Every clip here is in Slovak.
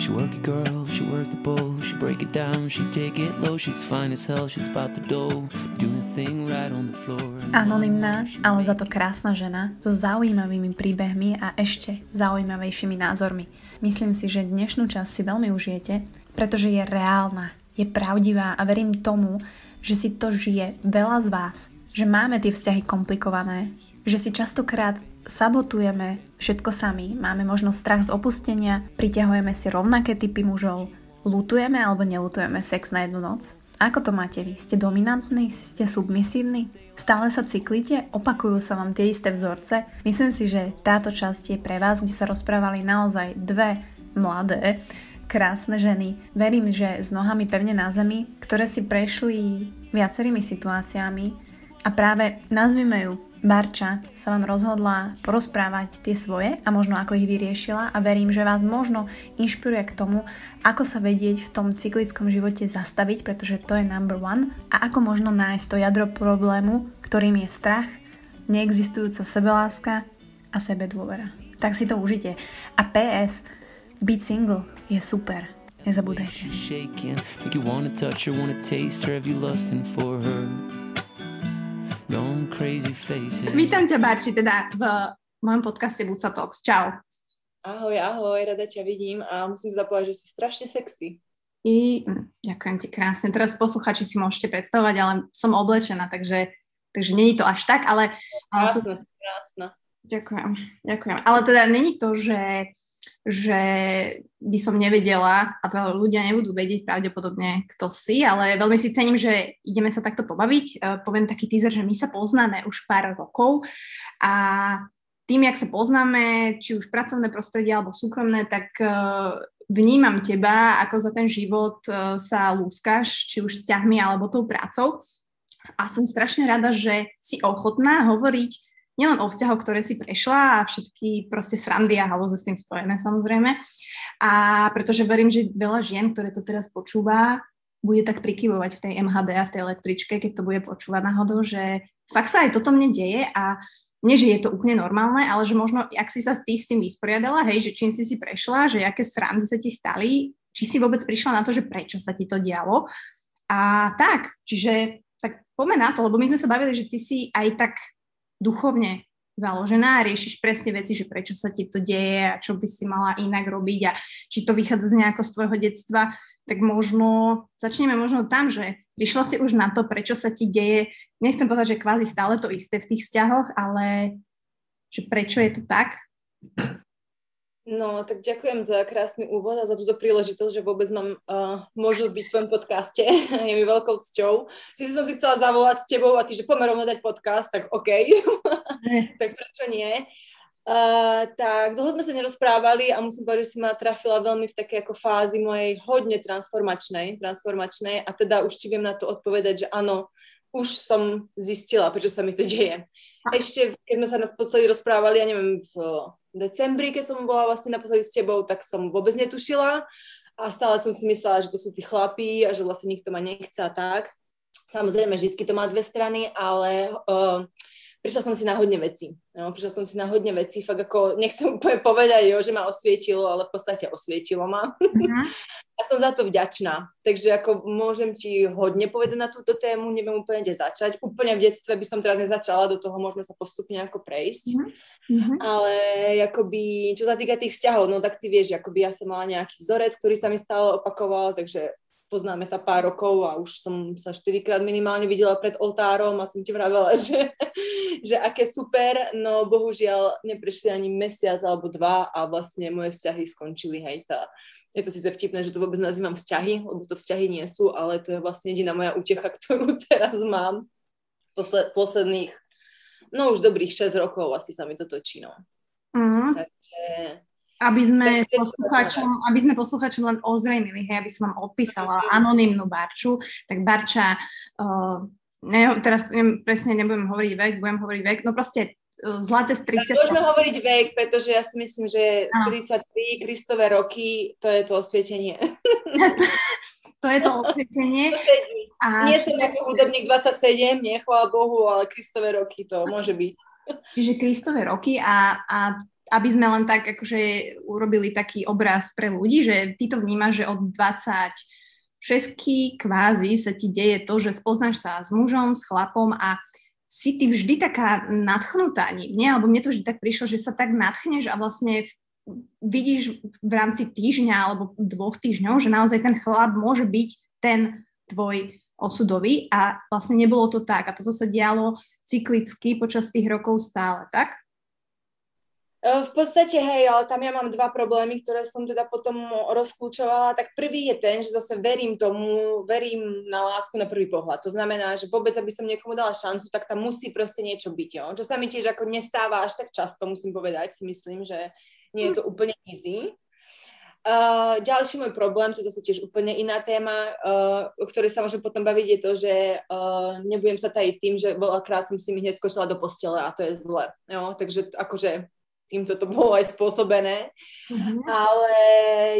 She work it girl, she work the bowl, she break it down, she take it low, she's fine as hell, she's about the dough, doing the thing right on the floor. Anonymná, ale za to krásna žena, so zaujímavými príbehmi a ešte zaujímavejšími názormi. Myslím si, že dnešnú časť si veľmi užijete, pretože je reálna, je pravdivá a verím tomu, že si to žije veľa z vás, že máme tie vzťahy komplikované, že si častokrát sabotujeme všetko sami, máme možno strach z opustenia, priťahujeme si rovnaké typy mužov, lutujeme alebo nelutujeme sex na jednu noc. Ako to máte vy? Ste dominantní? Ste submisívni? Stále sa cyklíte? Opakujú sa vám tie isté vzorce? Myslím si, že táto časť je pre vás, kde sa rozprávali naozaj dve mladé, krásne ženy. Verím, že s nohami pevne na zemi, ktoré si prešli viacerými situáciami a práve nazvime ju Barča sa vám rozhodla porozprávať tie svoje a možno ako ich vyriešila a verím, že vás možno inšpiruje k tomu, ako sa vedieť v tom cyklickom živote zastaviť, pretože to je number one a ako možno nájsť to jadro problému, ktorým je strach, neexistujúca sebeláska a sebedôvera. Tak si to užite. A PS, byť single je super. Nezabúdajte. Vítam ťa, Barči, teda v mojom podcaste Buca Talks. Čau. Ahoj, ahoj, rada ťa vidím a musím sa povedať, že si strašne sexy. I, hm, ďakujem ti krásne. Teraz posluchači si môžete predstavovať, ale som oblečená, takže, takže není to až tak, ale... Krásna, som... krásna. Ďakujem, ďakujem. Ale teda není to, že že by som nevedela, a teda ľudia nebudú vedieť pravdepodobne, kto si, ale veľmi si cením, že ideme sa takto pobaviť. Uh, poviem taký teaser, že my sa poznáme už pár rokov a tým, jak sa poznáme, či už pracovné prostredie alebo súkromné, tak uh, vnímam teba, ako za ten život uh, sa lúskaš, či už vzťahmi alebo tou prácou. A som strašne rada, že si ochotná hovoriť nielen o vzťahoch, ktoré si prešla a všetky proste srandy a halúze s tým spojené samozrejme. A pretože verím, že veľa žien, ktoré to teraz počúva, bude tak prikyvovať v tej MHD a v tej električke, keď to bude počúvať náhodou, že fakt sa aj toto mne deje a nie, že je to úplne normálne, ale že možno, ak si sa ty s tým vysporiadala, hej, že čím si si prešla, že aké srandy sa ti stali, či si vôbec prišla na to, že prečo sa ti to dialo. A tak, čiže tak poďme na to, lebo my sme sa bavili, že ty si aj tak duchovne založená a riešiš presne veci, že prečo sa ti to deje a čo by si mala inak robiť a či to vychádza z nejako z tvojho detstva, tak možno začneme možno tam, že prišla si už na to, prečo sa ti deje, nechcem povedať, že kvázi stále to isté v tých vzťahoch, ale že prečo je to tak? No, tak ďakujem za krásny úvod a za túto príležitosť, že vôbec mám uh, možnosť byť v tvojom podcaste. je mi veľkou cťou. Si som si chcela zavolať s tebou a ty, že poďme rovno dať podcast, tak OK. tak prečo nie? Uh, tak dlho sme sa nerozprávali a musím povedať, že si ma trafila veľmi v také ako fázi mojej hodne transformačnej, transformačnej a teda už ti viem na to odpovedať, že áno, už som zistila, prečo sa mi to deje. Ešte, keď sme sa nás podstate rozprávali, ja neviem, v decembri, keď som bola vlastne naposledy s tebou, tak som vôbec netušila a stále som si myslela, že to sú tí chlapí a že vlastne nikto ma nechce a tak. Samozrejme, vždycky to má dve strany, ale uh, prišla som si na hodne veci. No, prišla som si na hodne veci, fakt ako, nechcem úplne povedať, jo, že ma osvietilo, ale v podstate osvietilo ma. Uh-huh. a som za to vďačná. Takže ako môžem ti hodne povedať na túto tému, neviem úplne kde začať. Úplne v detstve by som teraz nezačala, do toho môžeme sa postupne ako prejsť. Uh-huh. Ale akoby, čo sa týka tých vzťahov, no tak ty vieš, akoby ja som mala nejaký vzorec, ktorý sa mi stále opakoval, takže poznáme sa pár rokov a už som sa štyrikrát minimálne videla pred oltárom a som ti vravela, že, že aké super, no bohužiaľ neprešli ani mesiac alebo dva a vlastne moje vzťahy skončili, hej, tá, je to síce vtipné, že to vôbec nazývam vzťahy, lebo to vzťahy nie sú, ale to je vlastne jediná moja útecha, ktorú teraz mám posled, posledných, no už dobrých 6 rokov asi sa mi to točí, no. Mm-hmm. Takže aby sme, poslucháčom, aby sme poslucháčom len ozrejmili, hej, aby som vám odpísala anonymnú Barču, tak Barča, uh, ne, teraz neviem, presne nebudem hovoriť vek, budem hovoriť vek, no proste uh, zlaté z 30. Môžeme hovoriť vek, pretože ja si myslím, že 33 Kristové roky, to je to osvietenie. to je to osvietenie. A Nie som ako hudobník 27, nie, chvála Bohu, ale Kristové roky to môže byť. Čiže Kristové roky a, a aby sme len tak akože urobili taký obraz pre ľudí, že ty to vnímaš, že od 20 šesky kvázi sa ti deje to, že spoznáš sa s mužom, s chlapom a si ty vždy taká nadchnutá, nie? Alebo mne to vždy tak prišlo, že sa tak nadchneš a vlastne vidíš v rámci týždňa alebo dvoch týždňov, že naozaj ten chlap môže byť ten tvoj osudový a vlastne nebolo to tak. A toto sa dialo cyklicky počas tých rokov stále, tak? E, v podstate, hej, ale tam ja mám dva problémy, ktoré som teda potom rozklúčovala. Tak prvý je ten, že zase verím tomu, verím na lásku na prvý pohľad. To znamená, že vôbec, aby som niekomu dala šancu, tak tam musí proste niečo byť. Jo? Čo sa mi tiež ako nestáva až tak často, musím povedať, si myslím, že nie je to úplne easy. Uh, ďalší môj problém, to je zase tiež úplne iná téma, uh, o ktorej sa môžem potom baviť, je to, že uh, nebudem sa tajiť tým, že veľakrát som si mi hneď skočila do postele a to je zle. Jo? Takže akože týmto to bolo aj spôsobené. Mm-hmm. Ale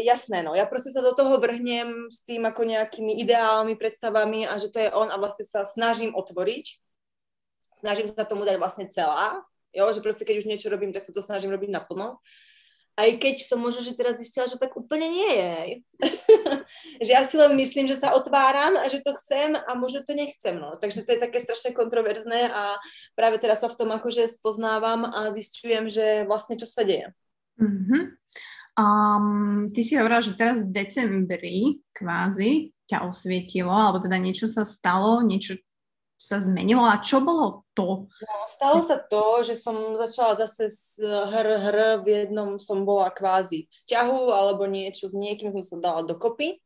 jasné, no, ja proste sa do toho vrhnem s tým ako nejakými ideálnymi predstavami a že to je on a vlastne sa snažím otvoriť. Snažím sa tomu dať vlastne celá, jo, že proste keď už niečo robím, tak sa to snažím robiť naplno aj keď som možno, že teraz zistila, že tak úplne nie je. že ja si len myslím, že sa otváram a že to chcem a možno to nechcem. No. Takže to je také strašne kontroverzné a práve teraz sa v tom akože spoznávam a zistujem, že vlastne čo sa deje. Mm-hmm. Um, ty si hovorila, že teraz v decembri kvázi ťa osvietilo, alebo teda niečo sa stalo, niečo sa zmenilo a čo bolo to? No, stalo sa to, že som začala zase z hr, hr v jednom som bola kvázi vzťahu alebo niečo s niekým som sa dala dokopy.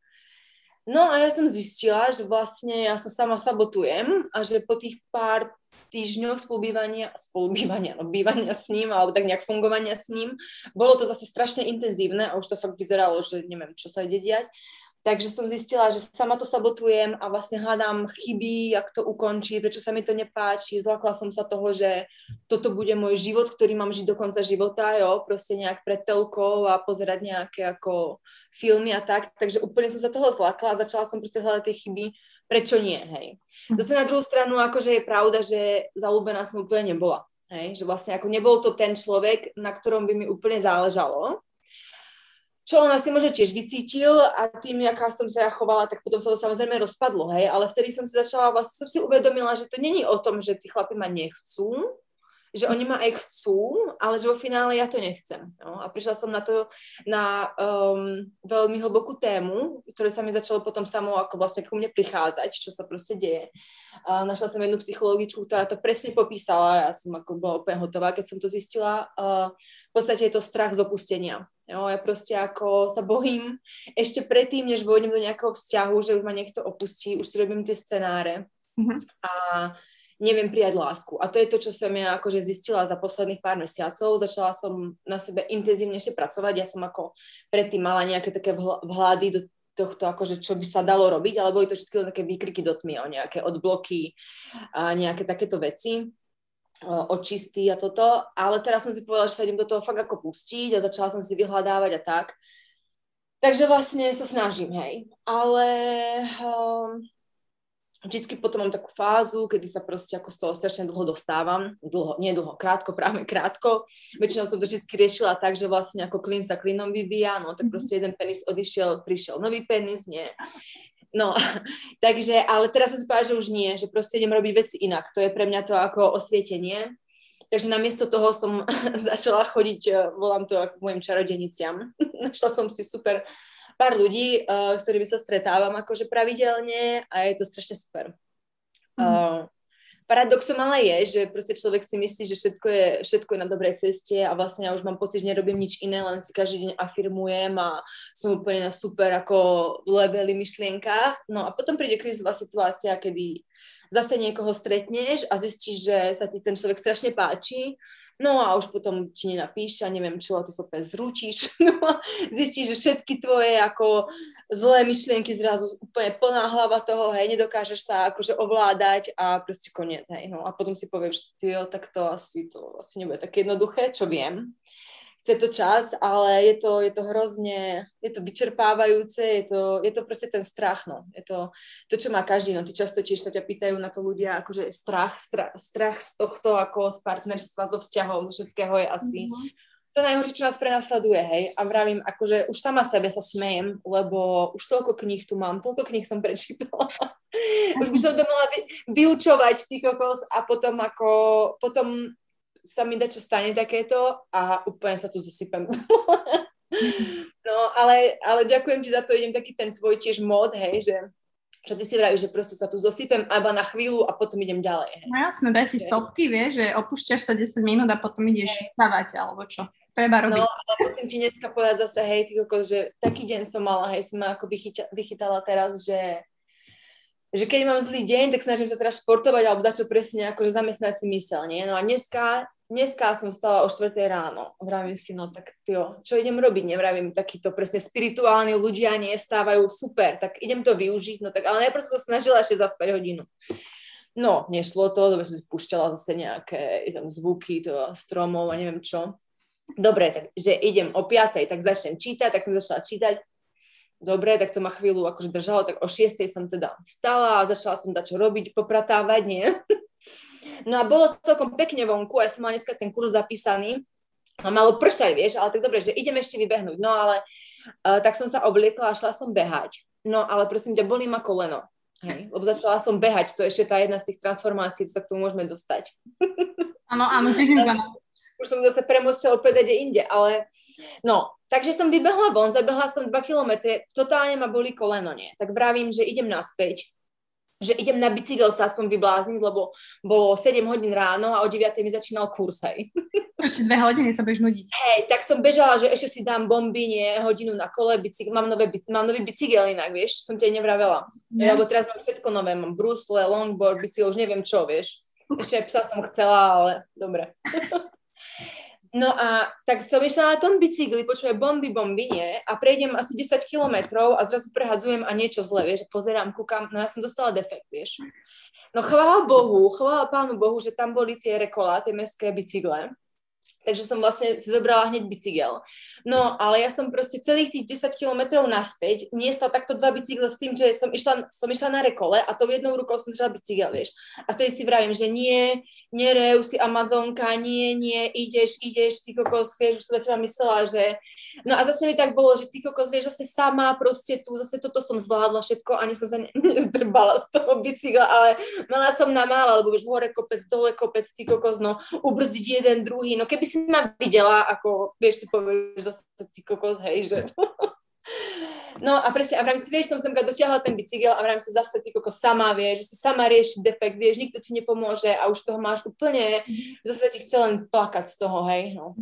No a ja som zistila, že vlastne ja sa sama sabotujem a že po tých pár týždňoch spolubývania, spolubývania, no bývania s ním, alebo tak nejak fungovania s ním, bolo to zase strašne intenzívne a už to fakt vyzeralo, že neviem, čo sa ide diať. Takže som zistila, že sama to sabotujem a vlastne hľadám chyby, jak to ukončiť, prečo sa mi to nepáči. Zlakla som sa toho, že toto bude môj život, ktorý mám žiť do konca života, jo, proste nejak pred telkou a pozerať nejaké ako filmy a tak. Takže úplne som sa toho zlakla a začala som proste hľadať tie chyby, prečo nie, hej. Zase na druhú stranu, akože je pravda, že zalúbená som úplne nebola. Hej, že vlastne ako nebol to ten človek, na ktorom by mi úplne záležalo, čo on asi možno tiež vycítil a tým, aká som sa ja chovala, tak potom sa to samozrejme rozpadlo, hej, ale vtedy som si začala, vlastne som si uvedomila, že to není o tom, že tí chlapi ma nechcú, že oni ma aj chcú, ale že vo finále ja to nechcem. No? A prišla som na to, na um, veľmi hlbokú tému, ktoré sa mi začalo potom samo ako vlastne ku mne prichádzať, čo sa proste deje. Uh, našla som jednu psychologičku, ktorá to presne popísala, ja som ako bola úplne hotová, keď som to zistila. Uh, v podstate je to strach z opustenia. Jo, ja proste ako sa bojím ešte predtým, než vojdem do nejakého vzťahu, že už ma niekto opustí, už si robím tie scenáre mm-hmm. a neviem prijať lásku. A to je to, čo som ja akože zistila za posledných pár mesiacov. Začala som na sebe intenzívnejšie pracovať. Ja som ako predtým mala nejaké také vhľady do tohto, akože čo by sa dalo robiť, ale boli to všetky také výkriky do tmy, o nejaké odbloky a nejaké takéto veci očistý a toto, ale teraz som si povedala, že sa idem do toho fakt ako pustiť a začala som si vyhľadávať a tak. Takže vlastne sa snažím, hej. Ale um, vždycky potom mám takú fázu, kedy sa proste ako z toho strašne dlho dostávam. Dlho, nie dlho, krátko, práve krátko. Väčšinou som to vždy riešila tak, že vlastne ako klin sa klinom vyvíja, no tak mhm. proste jeden penis odišiel, prišiel nový penis, nie. No, takže, ale teraz som si povedala, že už nie, že proste idem robiť veci inak. To je pre mňa to ako osvietenie. Takže namiesto toho som začala chodiť, eh, volám to ako mojim čarodeniciam. Našla som si super pár ľudí, uh, s ktorými sa stretávam akože pravidelne a je to strašne super. Mm. Uh, Paradoxom ale je, že proste človek si myslí, že všetko je, všetko je na dobrej ceste a vlastne ja už mám pocit, že nerobím nič iné, len si každý deň afirmujem a som úplne na super ako levely myšlienkach. No a potom príde krízová situácia, kedy zase niekoho stretneš a zistíš, že sa ti ten človek strašne páči No a už potom ti nenapíš a neviem čo, ty sa úplne zrútiš. No a zistíš, že všetky tvoje ako zlé myšlienky zrazu úplne plná hlava toho, hej, nedokážeš sa akože ovládať a proste koniec, hej. No a potom si povieš, ty tak to asi, to asi nebude také jednoduché, čo viem chce to čas, ale je to, je to hrozne, je to vyčerpávajúce, je to, je to proste ten strach, no. Je to, to, čo má každý, no. Ty často tiež sa ťa pýtajú na to ľudia, akože strach, strach, strach z tohto, ako z partnerstva, zo vzťahov, zo všetkého je asi mm-hmm. to najhoršie, čo nás prenasleduje, hej. A vravím, akože už sama sebe sa smejem, lebo už toľko kníh tu mám, toľko kníh som prečítala. už by som to mohla vy, vyučovať, ty kokos, a potom ako, potom sa mi dá čo stane takéto a úplne sa tu zosypem. no, ale, ale ďakujem ti za to, idem taký ten tvoj tiež mod, hej, že čo ty si vravíš, že proste sa tu zosypem iba na chvíľu a potom idem ďalej. Hej. No jasné, daj si stopky, vieš, že opúšťaš sa 10 minút a potom ideš stavať, alebo čo. Treba robiť. No, ale musím ti dneska povedať zase, hej, ty kokos, že taký deň som mala, hej, som ma ako vychyta, vychytala teraz, že že keď mám zlý deň, tak snažím sa teraz športovať alebo dať čo presne ako zamestnať si mysel, nie? No a dneska dneska som stala o 4 ráno. Vravím si, no tak tyjo, čo idem robiť? Nevravím, takíto presne spirituálni ľudia nie vstávajú, super, tak idem to využiť, no tak, ale najprv som sa snažila ešte zaspať hodinu. No, nešlo to, dobre som si púšťala zase nejaké tam, zvuky to, stromov a neviem čo. Dobre, takže idem o 5, tak začnem čítať, tak som začala čítať. Dobre, tak to ma chvíľu akože držalo, tak o 6 som teda stala a začala som dať čo robiť, popratávať, nie? No a bolo celkom pekne vonku, ja som mala dneska ten kurz zapísaný a malo pršať, vieš, ale tak dobre, že idem ešte vybehnúť. No ale uh, tak som sa obliekla a šla som behať. No ale prosím ťa, bolí ma koleno. Hej, lebo začala som behať, to je ešte tá jedna z tých transformácií, čo sa k tomu môžeme dostať. Áno, áno, už som zase premocila opäť inde, ale no, takže som vybehla von, zabehla som 2 kilometre, totálne ma boli koleno, nie. Tak vravím, že idem naspäť že idem na bicykel sa aspoň vyblázniť, lebo bolo 7 hodín ráno a o 9 mi začínal kurz, hej. Ešte dve hodiny sa budeš nudiť. Hej, tak som bežala, že ešte si dám bomby, nie, hodinu na kole, bicykel, mám, nové, mám nový bicykel inak, vieš, som ti nevravela. Yeah. Lebo teraz mám všetko nové, mám brusle, longboard, bicykel, už neviem čo, vieš. Ešte psa som chcela, ale dobre. No a tak som išla na tom bicykli, počujem bomby, bomby, nie? A prejdem asi 10 kilometrov a zrazu prehadzujem a niečo zle, vieš, pozerám, kúkam, no ja som dostala defekt, vieš. No chvála Bohu, chvála Pánu Bohu, že tam boli tie rekola, tie mestské bicykle takže som vlastne si zobrala hneď bicykel. No, ale ja som proste celých tých 10 kilometrov naspäť niesla takto dva bicykle s tým, že som išla, som išla na rekole a tou jednou rukou som držala bicykel, vieš. A vtedy si vravím, že nie, nerev si Amazonka, nie, nie, ideš, ideš, ty kokos, vieš, už som začala myslela, že... No a zase mi tak bolo, že ty kokos, vieš, zase sama proste tu, zase toto som zvládla všetko, ani som sa ne, nezdrbala z toho bicykla, ale mala som na mála, lebo už hore kopec, dole kopec, ty kokos, no, ubrzdiť jeden, druhý, no keby si si ma videla, ako, vieš, si povieš zase ty kokos, hej, že... No a presne, a vrajím si, vieš, som sem dotiahla ten bicykel a vrajím si zase ty kokos sama, vieš, že si sama rieši defekt, vieš, nikto ti nepomôže a už toho máš úplne, zase ti chce len plakať z toho, hej, no.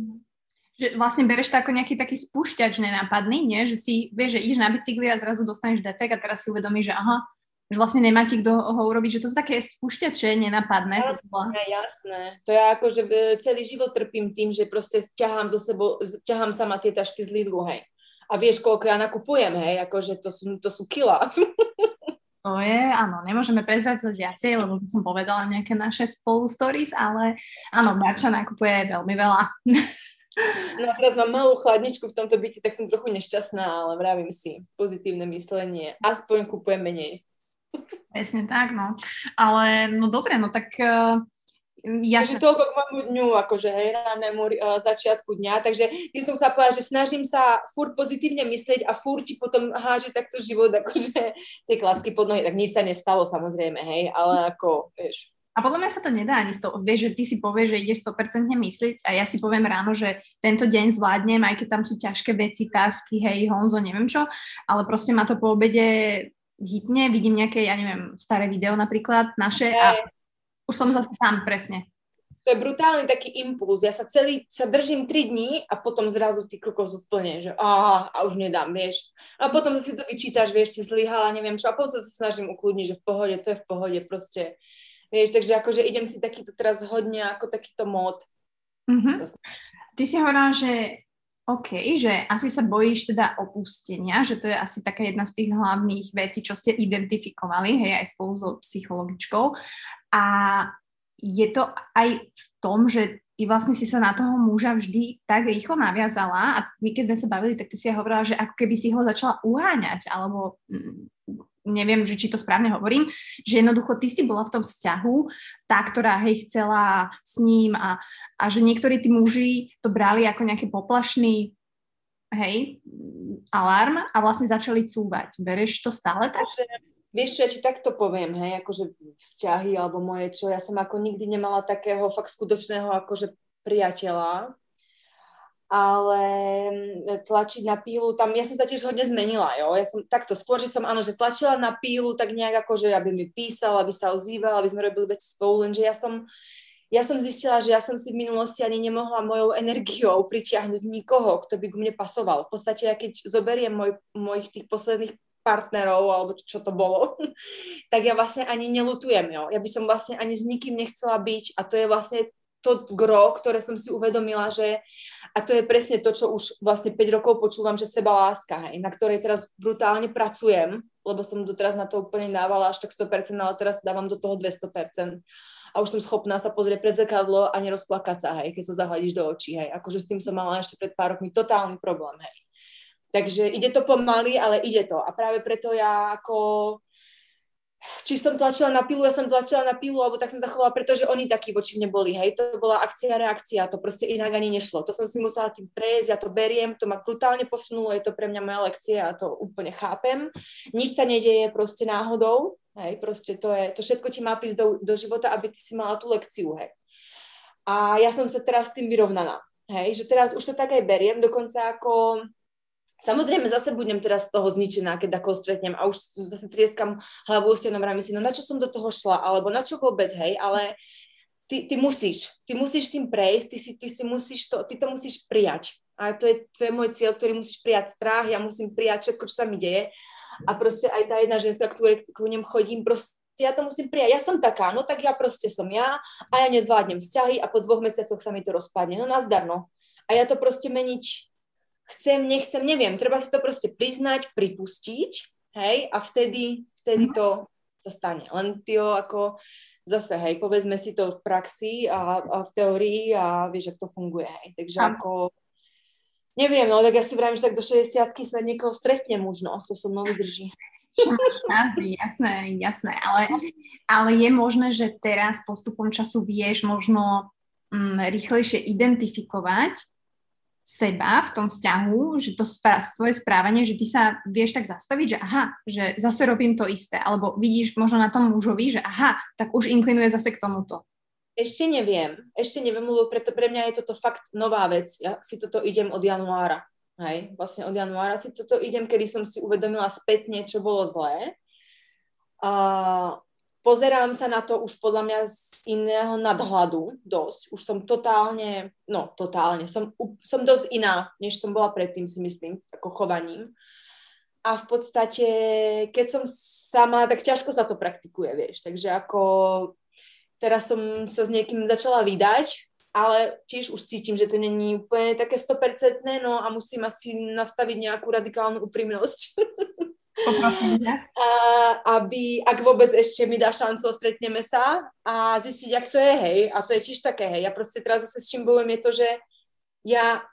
Že vlastne bereš to ako nejaký taký spúšťač nenápadný, nie? Že si, vieš, že ideš na bicykli a zrazu dostaneš defekt a teraz si uvedomíš, že aha, že vlastne nemáte kto ho urobiť, že to sú také spúšťače nenapadné. Jasné, jasné. To ja akože celý život trpím tým, že proste ťahám zo sebou, ťahám sama tie tašky z Lidlu, hej. A vieš, koľko ja nakupujem, hej, akože to sú, to sú kila. To je, áno, nemôžeme prezradzať viacej, lebo by som povedala nejaké naše spolu stories, ale áno, Barča nakupuje veľmi veľa. No teraz mám malú chladničku v tomto byte, tak som trochu nešťastná, ale vravím si, pozitívne myslenie, aspoň kupujem menej. Presne tak, no. Ale no dobre, no tak uh, ja... Takže toľko k môjmu dňu, akože hej, ranému uh, začiatku dňa, takže tým som sa povedala, že snažím sa furt pozitívne myslieť a furt ti potom háže takto život, akože tie klacky pod nohy, tak nič sa nestalo samozrejme, hej, ale ako, vieš. A podľa mňa sa to nedá ani toho, vieš, že ty si povieš, že ideš 100% myslieť a ja si poviem ráno, že tento deň zvládnem, aj keď tam sú ťažké veci, tásky, hej, Honzo, neviem čo, ale proste ma to po obede hitne, vidím nejaké, ja neviem, staré video napríklad naše a už som zase tam presne. To je brutálny taký impuls. Ja sa celý, sa držím 3 dní a potom zrazu ty kokos úplne, že a, a už nedám, vieš. A potom zase to vyčítaš, vieš, si zlyhala, neviem čo. A potom sa snažím ukludniť, že v pohode, to je v pohode, proste. Vieš, takže akože idem si takýto teraz hodne ako takýto mód. Mm-hmm. Ty si hovorila, že OK, že asi sa bojíš teda opustenia, že to je asi taká jedna z tých hlavných vecí, čo ste identifikovali, hej, aj spolu so psychologičkou. A je to aj v tom, že ty vlastne si sa na toho muža vždy tak rýchlo naviazala a my keď sme sa bavili, tak ty si hovorila, že ako keby si ho začala uháňať, alebo mm, neviem, že či to správne hovorím, že jednoducho ty si bola v tom vzťahu, tá, ktorá hej chcela s ním a, a že niektorí tí muži to brali ako nejaký poplašný hej, alarm a vlastne začali cúvať. Bereš to stále tak? Vieš čo, ja ti takto poviem, hej, akože vzťahy alebo moje čo, ja som ako nikdy nemala takého fakt skutočného akože priateľa, ale mm, tlačiť na pílu, tam ja som sa tiež hodne zmenila, jo, ja som takto, skôr, že som áno, že tlačila na pílu, tak nejak ako, že aby mi písal, aby sa ozýval, aby sme robili veci spolu, lenže ja som, ja som zistila, že ja som si v minulosti ani nemohla mojou energiou pritiahnuť nikoho, kto by k mne pasoval. V podstate, ja keď zoberiem môj, mojich tých posledných partnerov, alebo čo to bolo, tak ja vlastne ani nelutujem, jo. Ja by som vlastne ani s nikým nechcela byť a to je vlastne to gro, ktoré som si uvedomila, že a to je presne to, čo už vlastne 5 rokov počúvam, že seba láska, hej, na ktorej teraz brutálne pracujem, lebo som doteraz na to úplne dávala až tak 100%, ale teraz dávam do toho 200%. A už som schopná sa pozrieť pred zrkadlo a nerozplakať sa, hej, keď sa zahľadíš do očí, hej. Akože s tým som mala ešte pred pár rokmi totálny problém, hej. Takže ide to pomaly, ale ide to. A práve preto ja ako či som tlačila na pilu, ja som tlačila na pilu, alebo tak som zachovala, pretože oni takí voči mne boli, hej, to bola akcia, reakcia, to proste inak ani nešlo. To som si musela tým prejsť, ja to beriem, to ma brutálne posunulo, je to pre mňa moja lekcia a to úplne chápem. Nič sa nedieje proste náhodou, hej, proste to je, to všetko ti má prísť do, do života, aby ty si mala tú lekciu, hej. A ja som sa teraz s tým vyrovnaná, hej, že teraz už to tak aj beriem, dokonca ako Samozrejme, zase budem teraz z toho zničená, keď takoho stretnem a už zase trieskam hlavu o stenom si, no na čo som do toho šla, alebo na čo vôbec, hej, ale ty, ty musíš, ty musíš tým prejsť, ty si, ty si musíš to, ty to musíš prijať. A to je, to je môj cieľ, ktorý musíš prijať strach, ja musím prijať všetko, čo sa mi deje. A proste aj tá jedna ženská, ktorej k ním chodím, proste ja to musím prijať. Ja som taká, no tak ja proste som ja a ja nezvládnem vzťahy a po dvoch mesiacoch sa mi to rozpadne. No nazdar, no. A ja to proste meniť chcem, nechcem, neviem, treba si to proste priznať, pripustiť, hej, a vtedy, vtedy to sa stane. Len ty ako zase, hej, povedzme si to v praxi a, a v teórii a vieš, ako to funguje, hej. Takže a. ako, neviem, no, tak ja si vravím, že tak do 60 snad niekoho stretnem možno, to som mnou vydrží. Šanci, jasné, jasné, ale, ale je možné, že teraz postupom času vieš možno mm, rýchlejšie identifikovať, seba v tom vzťahu, že to tvoje správanie, že ty sa vieš tak zastaviť, že aha, že zase robím to isté, alebo vidíš možno na tom mužovi, že aha, tak už inklinuje zase k tomuto. Ešte neviem, ešte neviem, lebo preto pre mňa je toto fakt nová vec. Ja si toto idem od januára. Hej, vlastne od januára si toto idem, kedy som si uvedomila spätne, čo bolo zlé. A pozerám sa na to už podľa mňa z iného nadhľadu dosť. Už som totálne, no totálne, som, som dosť iná, než som bola predtým, si myslím, ako chovaním. A v podstate, keď som sama, tak ťažko sa to praktikuje, vieš. Takže ako teraz som sa s niekým začala vydať, ale tiež už cítim, že to není úplne také 100%, no a musím asi nastaviť nejakú radikálnu úprimnosť. A, aby, ak vôbec ešte mi dá šancu stretneme sa a zistiť, ak to je, hej. A to je tiež také, hej. Ja proste teraz zase s čím bojujem je to, že ja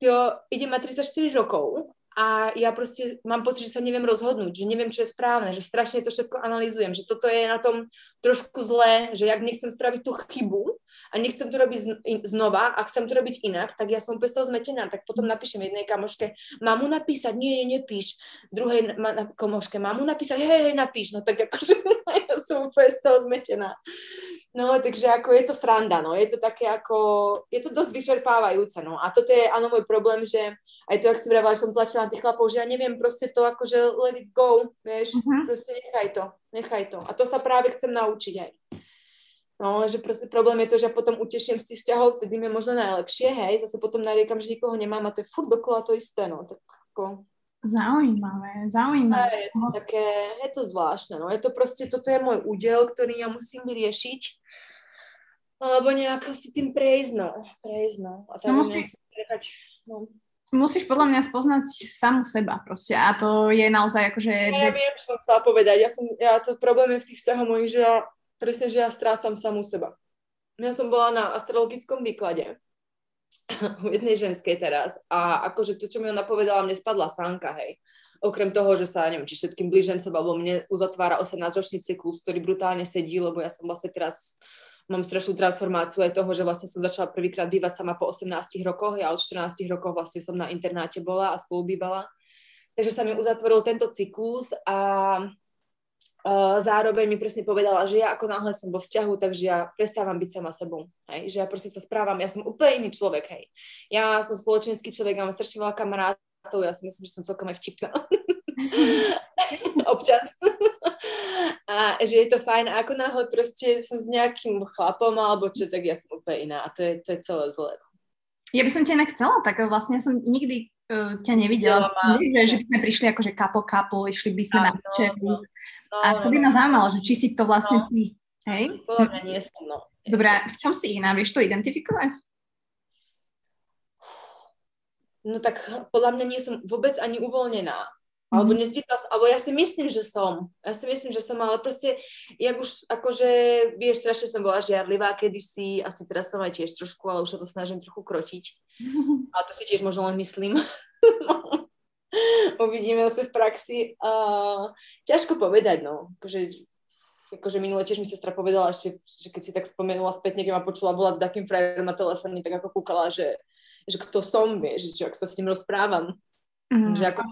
jo, idem mať 34 rokov a ja proste mám pocit, že sa neviem rozhodnúť, že neviem, čo je správne, že strašne to všetko analizujem, že toto je na tom trošku zlé, že jak nechcem spraviť tú chybu a nechcem to robiť znova a chcem to robiť inak, tak ja som úplne z toho zmetená, tak potom napíšem jednej kamoške, mám mu napísať, nie, nie, nepíš, druhej ma, kamoške, mám mu napísať, hej, hej, napíš, no tak akože ja som úplne z toho zmetená. No, takže ako je to sranda, no, je to také ako, je to dosť vyčerpávajúce, no, a toto je áno môj problém, že aj to, ak si vravala, že som tlačila na tých chlapov, že ja neviem proste to akože let it go, vieš, uh-huh. proste nechaj to, nechaj to. A to sa práve chcem naučiť aj. No, že proste problém je to, že ja potom uteším tých vzťahov, vtedy mi je možno najlepšie, hej, zase potom nariekam, že nikoho nemám a to je furt dokola to isté, no, tak ako... Zaujímavé, zaujímavé. Je to, také, je to zvláštne, no. Je to proste, toto je môj údel, ktorý ja musím vyriešiť. Alebo nejako si tým prejsť, no. Prejsť, no. A tam no, musí... no. Musíš podľa mňa spoznať samu seba proste. A to je naozaj akože... Ja, ja viem, čo som chcela povedať. Ja som, ja to problém je v tých vzťahoch mojich, že ja, presne, že ja strácam samú seba. Ja som bola na astrologickom výklade u jednej ženskej teraz a akože to, čo mi ona povedala, mne spadla sánka, hej. okrem toho, že sa, neviem, či všetkým blížencom alebo mne uzatvára 18-ročný cyklus, ktorý brutálne sedí, lebo ja som vlastne teraz mám strašnú transformáciu aj toho, že vlastne som začala prvýkrát bývať sama po 18 rokoch. Ja od 14 rokov vlastne som na internáte bola a spolu bývala. Takže sa mi uzatvoril tento cyklus a Zároveň mi presne povedala, že ja ako náhle som vo vzťahu, takže ja prestávam byť sama sebou, hej? že ja proste sa správam, ja som úplne iný človek, hej. Ja som spoločenský človek, ja mám strašne veľa kamarátov, ja si myslím, že som celkom aj vtipná. Občas. a že je to fajn. A ako náhle proste som s nejakým chlapom alebo čo, tak ja som úplne iná. A to je, to je celé zlé. Ja by som ťa inak chcela, tak vlastne som nikdy uh, ťa nevidela. Ja, že, by sme prišli akože couple couple, išli by sme a, na večeru. No, no, a to by ma zaujímalo, že či si to vlastne no. ty. Hej? Podľa nie som, no. Dobre, v čom si iná? Vieš to identifikovať? No tak podľa mňa nie som vôbec ani uvoľnená. Alebo mhm. nezvykla alebo ja si myslím, že som. Ja si myslím, že som, ale proste, jak už akože, vieš, strašne som bola žiarlivá kedysi, asi teraz som aj tiež trošku, ale už sa to snažím trochu krotiť. A to si tiež možno len myslím. Uvidíme sa v praxi. Uh, ťažko povedať, no. Akože, akože minule tiež mi sestra povedala, že, že keď si tak spomenula späť, keď ma počula volať s takým frajerom na telefóne, tak ako kúkala, že, že kto som, vieš, že ak sa s ním rozprávam. Mm, že ako,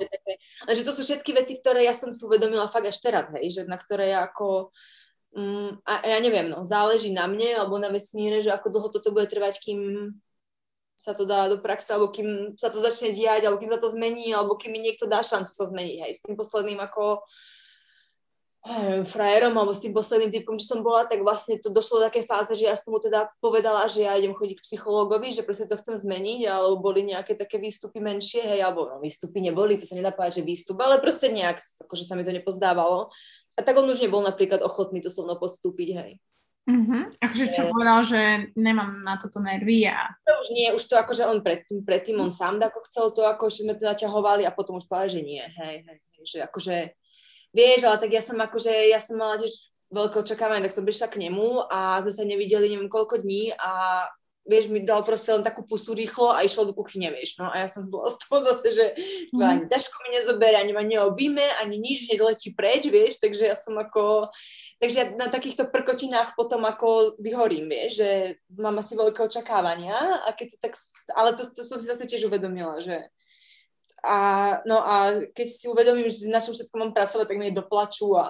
lenže to sú všetky veci, ktoré ja som si uvedomila fakt až teraz, hej, že na ktoré ja ako, um, a ja neviem, no, záleží na mne alebo na vesmíre, že ako dlho toto bude trvať, kým sa to dá do praxe, alebo kým sa to začne diať, alebo kým sa to zmení, alebo kým mi niekto dá šancu sa zmeniť, hej, s tým posledným ako frajerom alebo s tým posledným typom, čo som bola, tak vlastne to došlo do také fáze, že ja som mu teda povedala, že ja idem chodiť k psychológovi, že proste to chcem zmeniť, alebo boli nejaké také výstupy menšie, hej, alebo no, výstupy neboli, to sa nedá povedať, že výstup, ale proste nejak, akože sa mi to nepozdávalo. A tak on už nebol napríklad ochotný to so mnou podstúpiť, hej. Mm-hmm. Akože čo povedal, že nemám na toto nervy a... To už nie, už to akože on predtým, predtým on sám ako chcel to, ako že sme to naťahovali a potom už povedal, že nie, hej, hej, že akože vieš, ale tak ja som akože, ja som mala tiež veľké očakávanie, tak som prišla k nemu a sme sa nevideli neviem koľko dní a vieš, mi dal proste len takú pusu rýchlo a išiel do kuchyne, vieš, no a ja som bola z toho zase, že mm. ani ťažko mi nezoberie, ani ma neobíme, ani nič nedoletí preč, vieš, takže ja som ako, takže ja na takýchto prkotinách potom ako vyhorím, vieš, že mám asi veľké očakávania a keď to tak, ale to, to som si zase tiež uvedomila, že a, no a keď si uvedomím, že na čom všetko mám pracovať, tak mi doplačú a...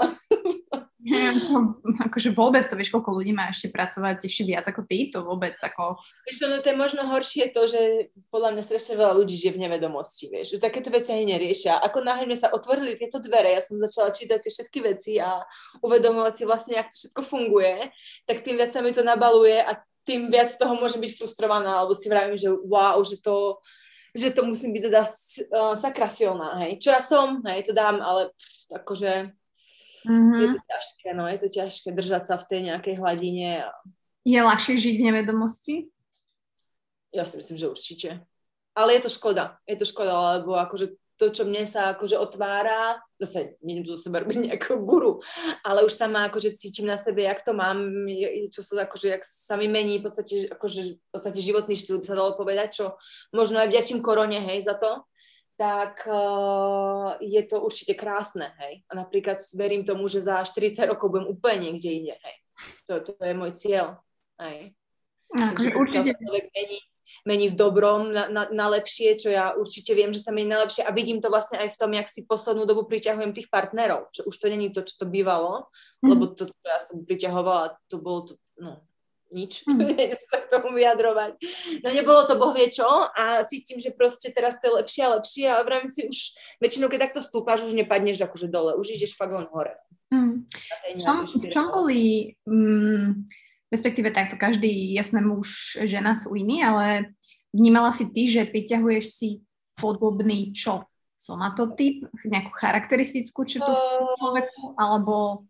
No, akože vôbec to vieš, koľko ľudí má ešte pracovať ešte viac ako ty, to vôbec ako... Vieš, no to je možno horšie to, že podľa mňa strašne veľa ľudí žije v nevedomosti, vieš, že takéto veci ani neriešia. Ako náhle sa otvorili tieto dvere, ja som začala čítať tie všetky veci a uvedomovať si vlastne, ako to všetko funguje, tak tým viac sa mi to nabaluje a tým viac toho môže byť frustrovaná, alebo si vravím, že wow, že to že to musím byť teda uh, sakra silná, hej. Čo ja som, hej, to dám, ale akože mm-hmm. je to ťažké, no, je to ťažké držať sa v tej nejakej hladine. A... Je ľahšie žiť v nevedomosti? Ja si myslím, že určite. Ale je to škoda, je to škoda, lebo akože to, čo mne sa akože otvára, zase nejdem tu zo seba robiť nejakého guru, ale už sama akože cítim na sebe, jak to mám, čo sa akože, jak sa mi mení v podstate, akože, v podstate životný štýl, by sa dalo povedať, čo možno aj vďačím korone, hej, za to, tak uh, je to určite krásne, hej. A napríklad verím tomu, že za 40 rokov budem úplne niekde inde, hej. To, to je môj cieľ, hej. Akože určite. Človek mení, mení v dobrom na, na, na lepšie, čo ja určite viem, že sa mení na lepšie a vidím to vlastne aj v tom, jak si poslednú dobu priťahujem tých partnerov, čo už to není to, čo to bývalo, mm. lebo to, čo ja som priťahovala, to bolo to, no, nič, mm. neviem sa k tomu vyjadrovať. No nebolo to boh vie čo a cítim, že proste teraz to je lepšie a lepšie a vravím si už, väčšinou keď takto stúpaš, už nepadneš akože dole, už ideš fakt len hore. Mm. Čom, čom boli, mm, respektíve takto každý, jasné muž, žena sú iní, ale vnímala si ty, že priťahuješ si podobný čo? Somatotyp, nejakú charakteristickú črtu uh, človeku, alebo...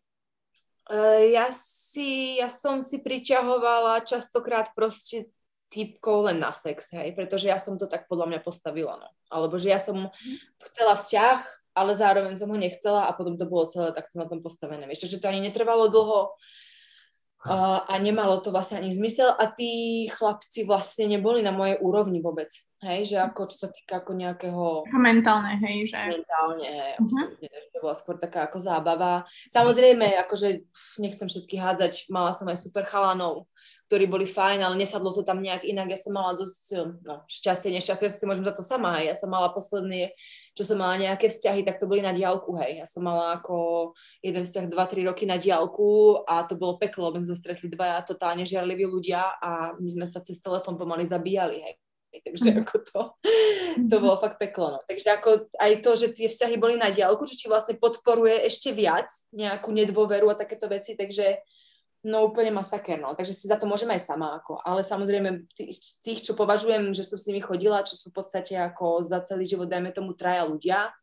Uh, ja si, ja som si priťahovala častokrát proste typkov len na sex, hej, pretože ja som to tak podľa mňa postavila, no. Alebo že ja som chcela vzťah, ale zároveň som ho nechcela a potom to bolo celé takto na tom postavené. Vieš, že to ani netrvalo dlho, a nemalo to vlastne ani zmysel a tí chlapci vlastne neboli na mojej úrovni vôbec. Hej, že ako čo sa týka ako nejakého... Mentálne, hej, že... Mentálne, hej, uh-huh. absolútne. To bola skôr taká ako zábava. Samozrejme, akože nechcem všetky hádzať, mala som aj super chalanov, ktorí boli fajn, ale nesadlo to tam nejak inak. Ja som mala dosť, no, šťastie, nešťastie, ja si môžem za to sama, hej. Ja som mala posledné, čo som mala nejaké vzťahy, tak to boli na diálku, hej. Ja som mala ako jeden vzťah 2-3 roky na diálku a to bolo peklo, lebo sme stretli dvaja totálne žiarliví ľudia a my sme sa cez telefón pomaly zabíjali, hej. Takže mm. ako to, to mhm. bolo fakt peklo. No. Takže ako aj to, že tie vzťahy boli na diálku, čo ti vlastne podporuje ešte viac nejakú nedôveru a takéto veci, takže No úplne masaker, no. Takže si za to môžem aj sama, ako. Ale samozrejme, tých, tých, čo považujem, že som s nimi chodila, čo sú v podstate ako za celý život, dajme tomu traja ľudia,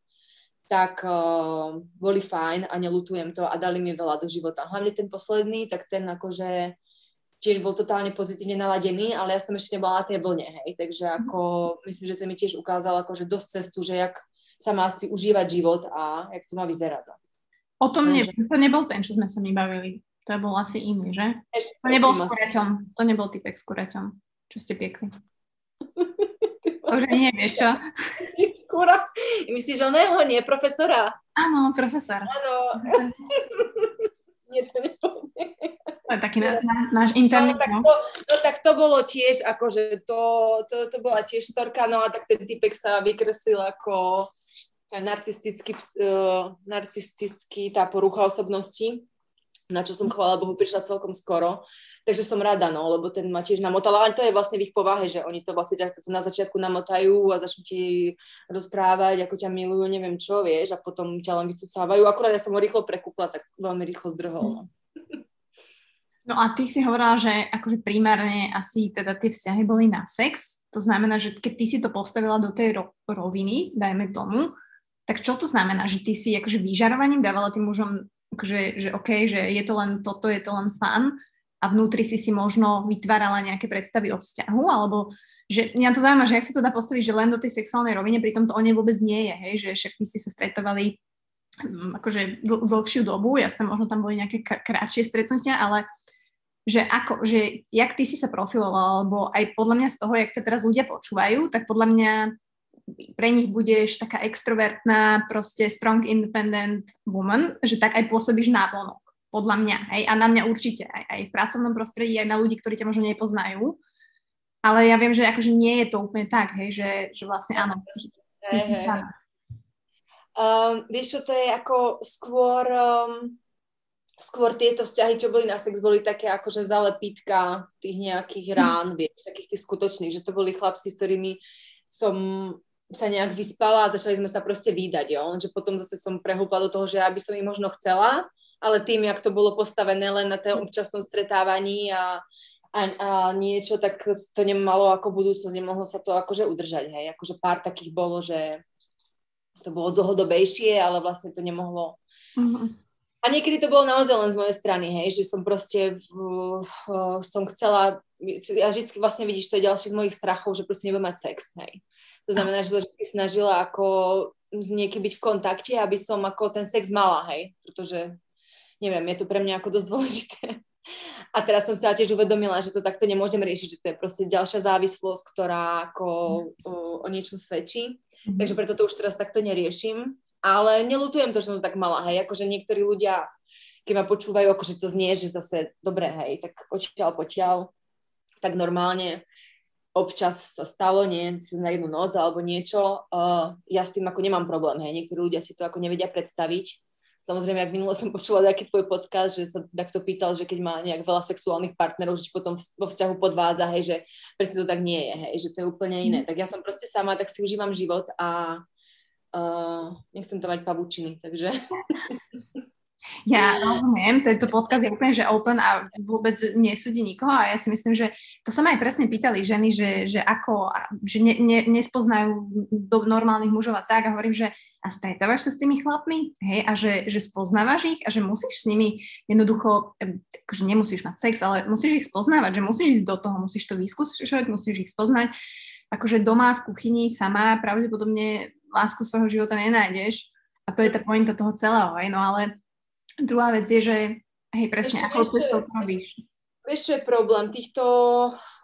tak uh, boli fajn a nelutujem to a dali mi veľa do života. Hlavne ten posledný, tak ten akože tiež bol totálne pozitívne naladený, ale ja som ešte nebola na tej vlne, hej. Takže ako, myslím, že ten mi tiež ukázal akože dosť cestu, že jak sa má si užívať život a jak to má vyzerať. No. O tom ne, to nebol ten, čo sme sa mi bavili. To bol asi iný, že? Ešte to nebol s kureťom. To nebol typek s kureťom, čo ste piekli. Už ani nevieš, čo? Kura. Myslíš oného, nie profesora? Áno, profesor. Áno. Nie, to nepovie. To je taký na, na, náš internet. No, tak no. to, no tak to bolo tiež, akože to, to, to bola tiež storka, no a tak ten typek sa vykreslil ako narcistický, uh, narcistický tá porucha osobnosti na čo som chvála Bohu prišla celkom skoro. Takže som rada, no, lebo ten ma tiež namotal, ale to je vlastne v ich povahe, že oni to vlastne ťa na začiatku namotajú a začnú ti rozprávať, ako ťa milujú, neviem čo, vieš, a potom ťa len vycúcávajú. Akurát ja som ho rýchlo prekúpla, tak veľmi rýchlo zdrhol. No. No a ty si hovorila, že akože primárne asi teda tie vzťahy boli na sex. To znamená, že keď ty si to postavila do tej ro- roviny, dajme tomu, tak čo to znamená? Že ty si akože vyžarovaním dávala tým mužom že, že OK, že je to len toto, je to len fun a vnútri si si možno vytvárala nejaké predstavy o vzťahu, alebo že mňa to zaujíma, že ak sa to dá postaviť, že len do tej sexuálnej rovine, pritom to o nej vôbec nie je, hej, že však my si sa stretávali um, akože dl- dlhšiu dobu, jasné, možno tam boli nejaké k- krátšie stretnutia, ale že ako, že jak ty si sa profiloval, alebo aj podľa mňa z toho, jak sa teraz ľudia počúvajú, tak podľa mňa pre nich budeš taká extrovertná, proste strong independent woman, že tak aj pôsobíš návonok, podľa mňa, hej, a na mňa určite, aj, aj v pracovnom prostredí, aj na ľudí, ktorí ťa možno nepoznajú, ale ja viem, že akože nie je to úplne tak, hej, že, že vlastne áno. Že, hey, hey. Um, vieš čo, to je ako skôr, um, skôr tieto vzťahy, čo boli na sex, boli také akože zalepítka tých nejakých rán, vieš, takých tých skutočných, že to boli chlapci, s ktorými som sa nejak vyspala a začali sme sa proste výdať, jo. Že potom zase som prehúpla do toho, že aby som ich možno chcela, ale tým, jak to bolo postavené len na tom občasnom stretávaní a, a, a niečo, tak to nemalo ako budúcnosť, nemohlo sa to akože udržať, hej. Akože pár takých bolo, že to bolo dlhodobejšie, ale vlastne to nemohlo. Uh-huh. A niekedy to bolo naozaj len z mojej strany, hej, že som proste uh, uh, som chcela, ja vždy vlastne vidíš, to je ďalší z mojich strachov, že proste nebudem mať sex, hej. To znamená, že sa snažila ako s niekým byť v kontakte, aby som ako ten sex mala, hej, pretože neviem, je to pre mňa ako dosť dôležité. A teraz som sa tiež uvedomila, že to takto nemôžem riešiť, že to je proste ďalšia závislosť, ktorá ako o, o niečom svedčí. Mm-hmm. Takže preto to už teraz takto neriešim. Ale nelutujem to, že som to tak mala, hej, akože niektorí ľudia, keď ma počúvajú, akože to znie, že zase dobre, hej, tak odtiaľ potiaľ, tak normálne občas sa stalo, nie na jednu noc alebo niečo, uh, ja s tým ako nemám problém, hej, niektorí ľudia si to ako nevedia predstaviť. Samozrejme, ak minulo som počula nejaký tvoj podcast, že sa takto pýtal, že keď má nejak veľa sexuálnych partnerov, že potom vo vzťahu podvádza, hej, že presne to tak nie je, hej, že to je úplne iné. Mm. Tak ja som proste sama, tak si užívam život a uh, nechcem to mať pavučiny, takže... Ja rozumiem, tento podcast je úplne že open a vôbec nesúdi nikoho a ja si myslím, že to sa ma aj presne pýtali ženy, že, že ako, že ne, ne, nespoznajú do normálnych mužov a tak. A hovorím, že a stretávaš sa s tými chlapmi, hej, a že, že spoznávaš ich? A že musíš s nimi jednoducho, akože nemusíš mať sex, ale musíš ich spoznávať, že musíš ísť do toho, musíš to vyskúšať, musíš ich spoznať. Akože doma v kuchyni sama pravdepodobne lásku svojho života nenájdeš. A to je tá pointa toho celého, hej, no ale Druhá vec je, že hej, presne, ako to robíš. Vieš, čo je problém týchto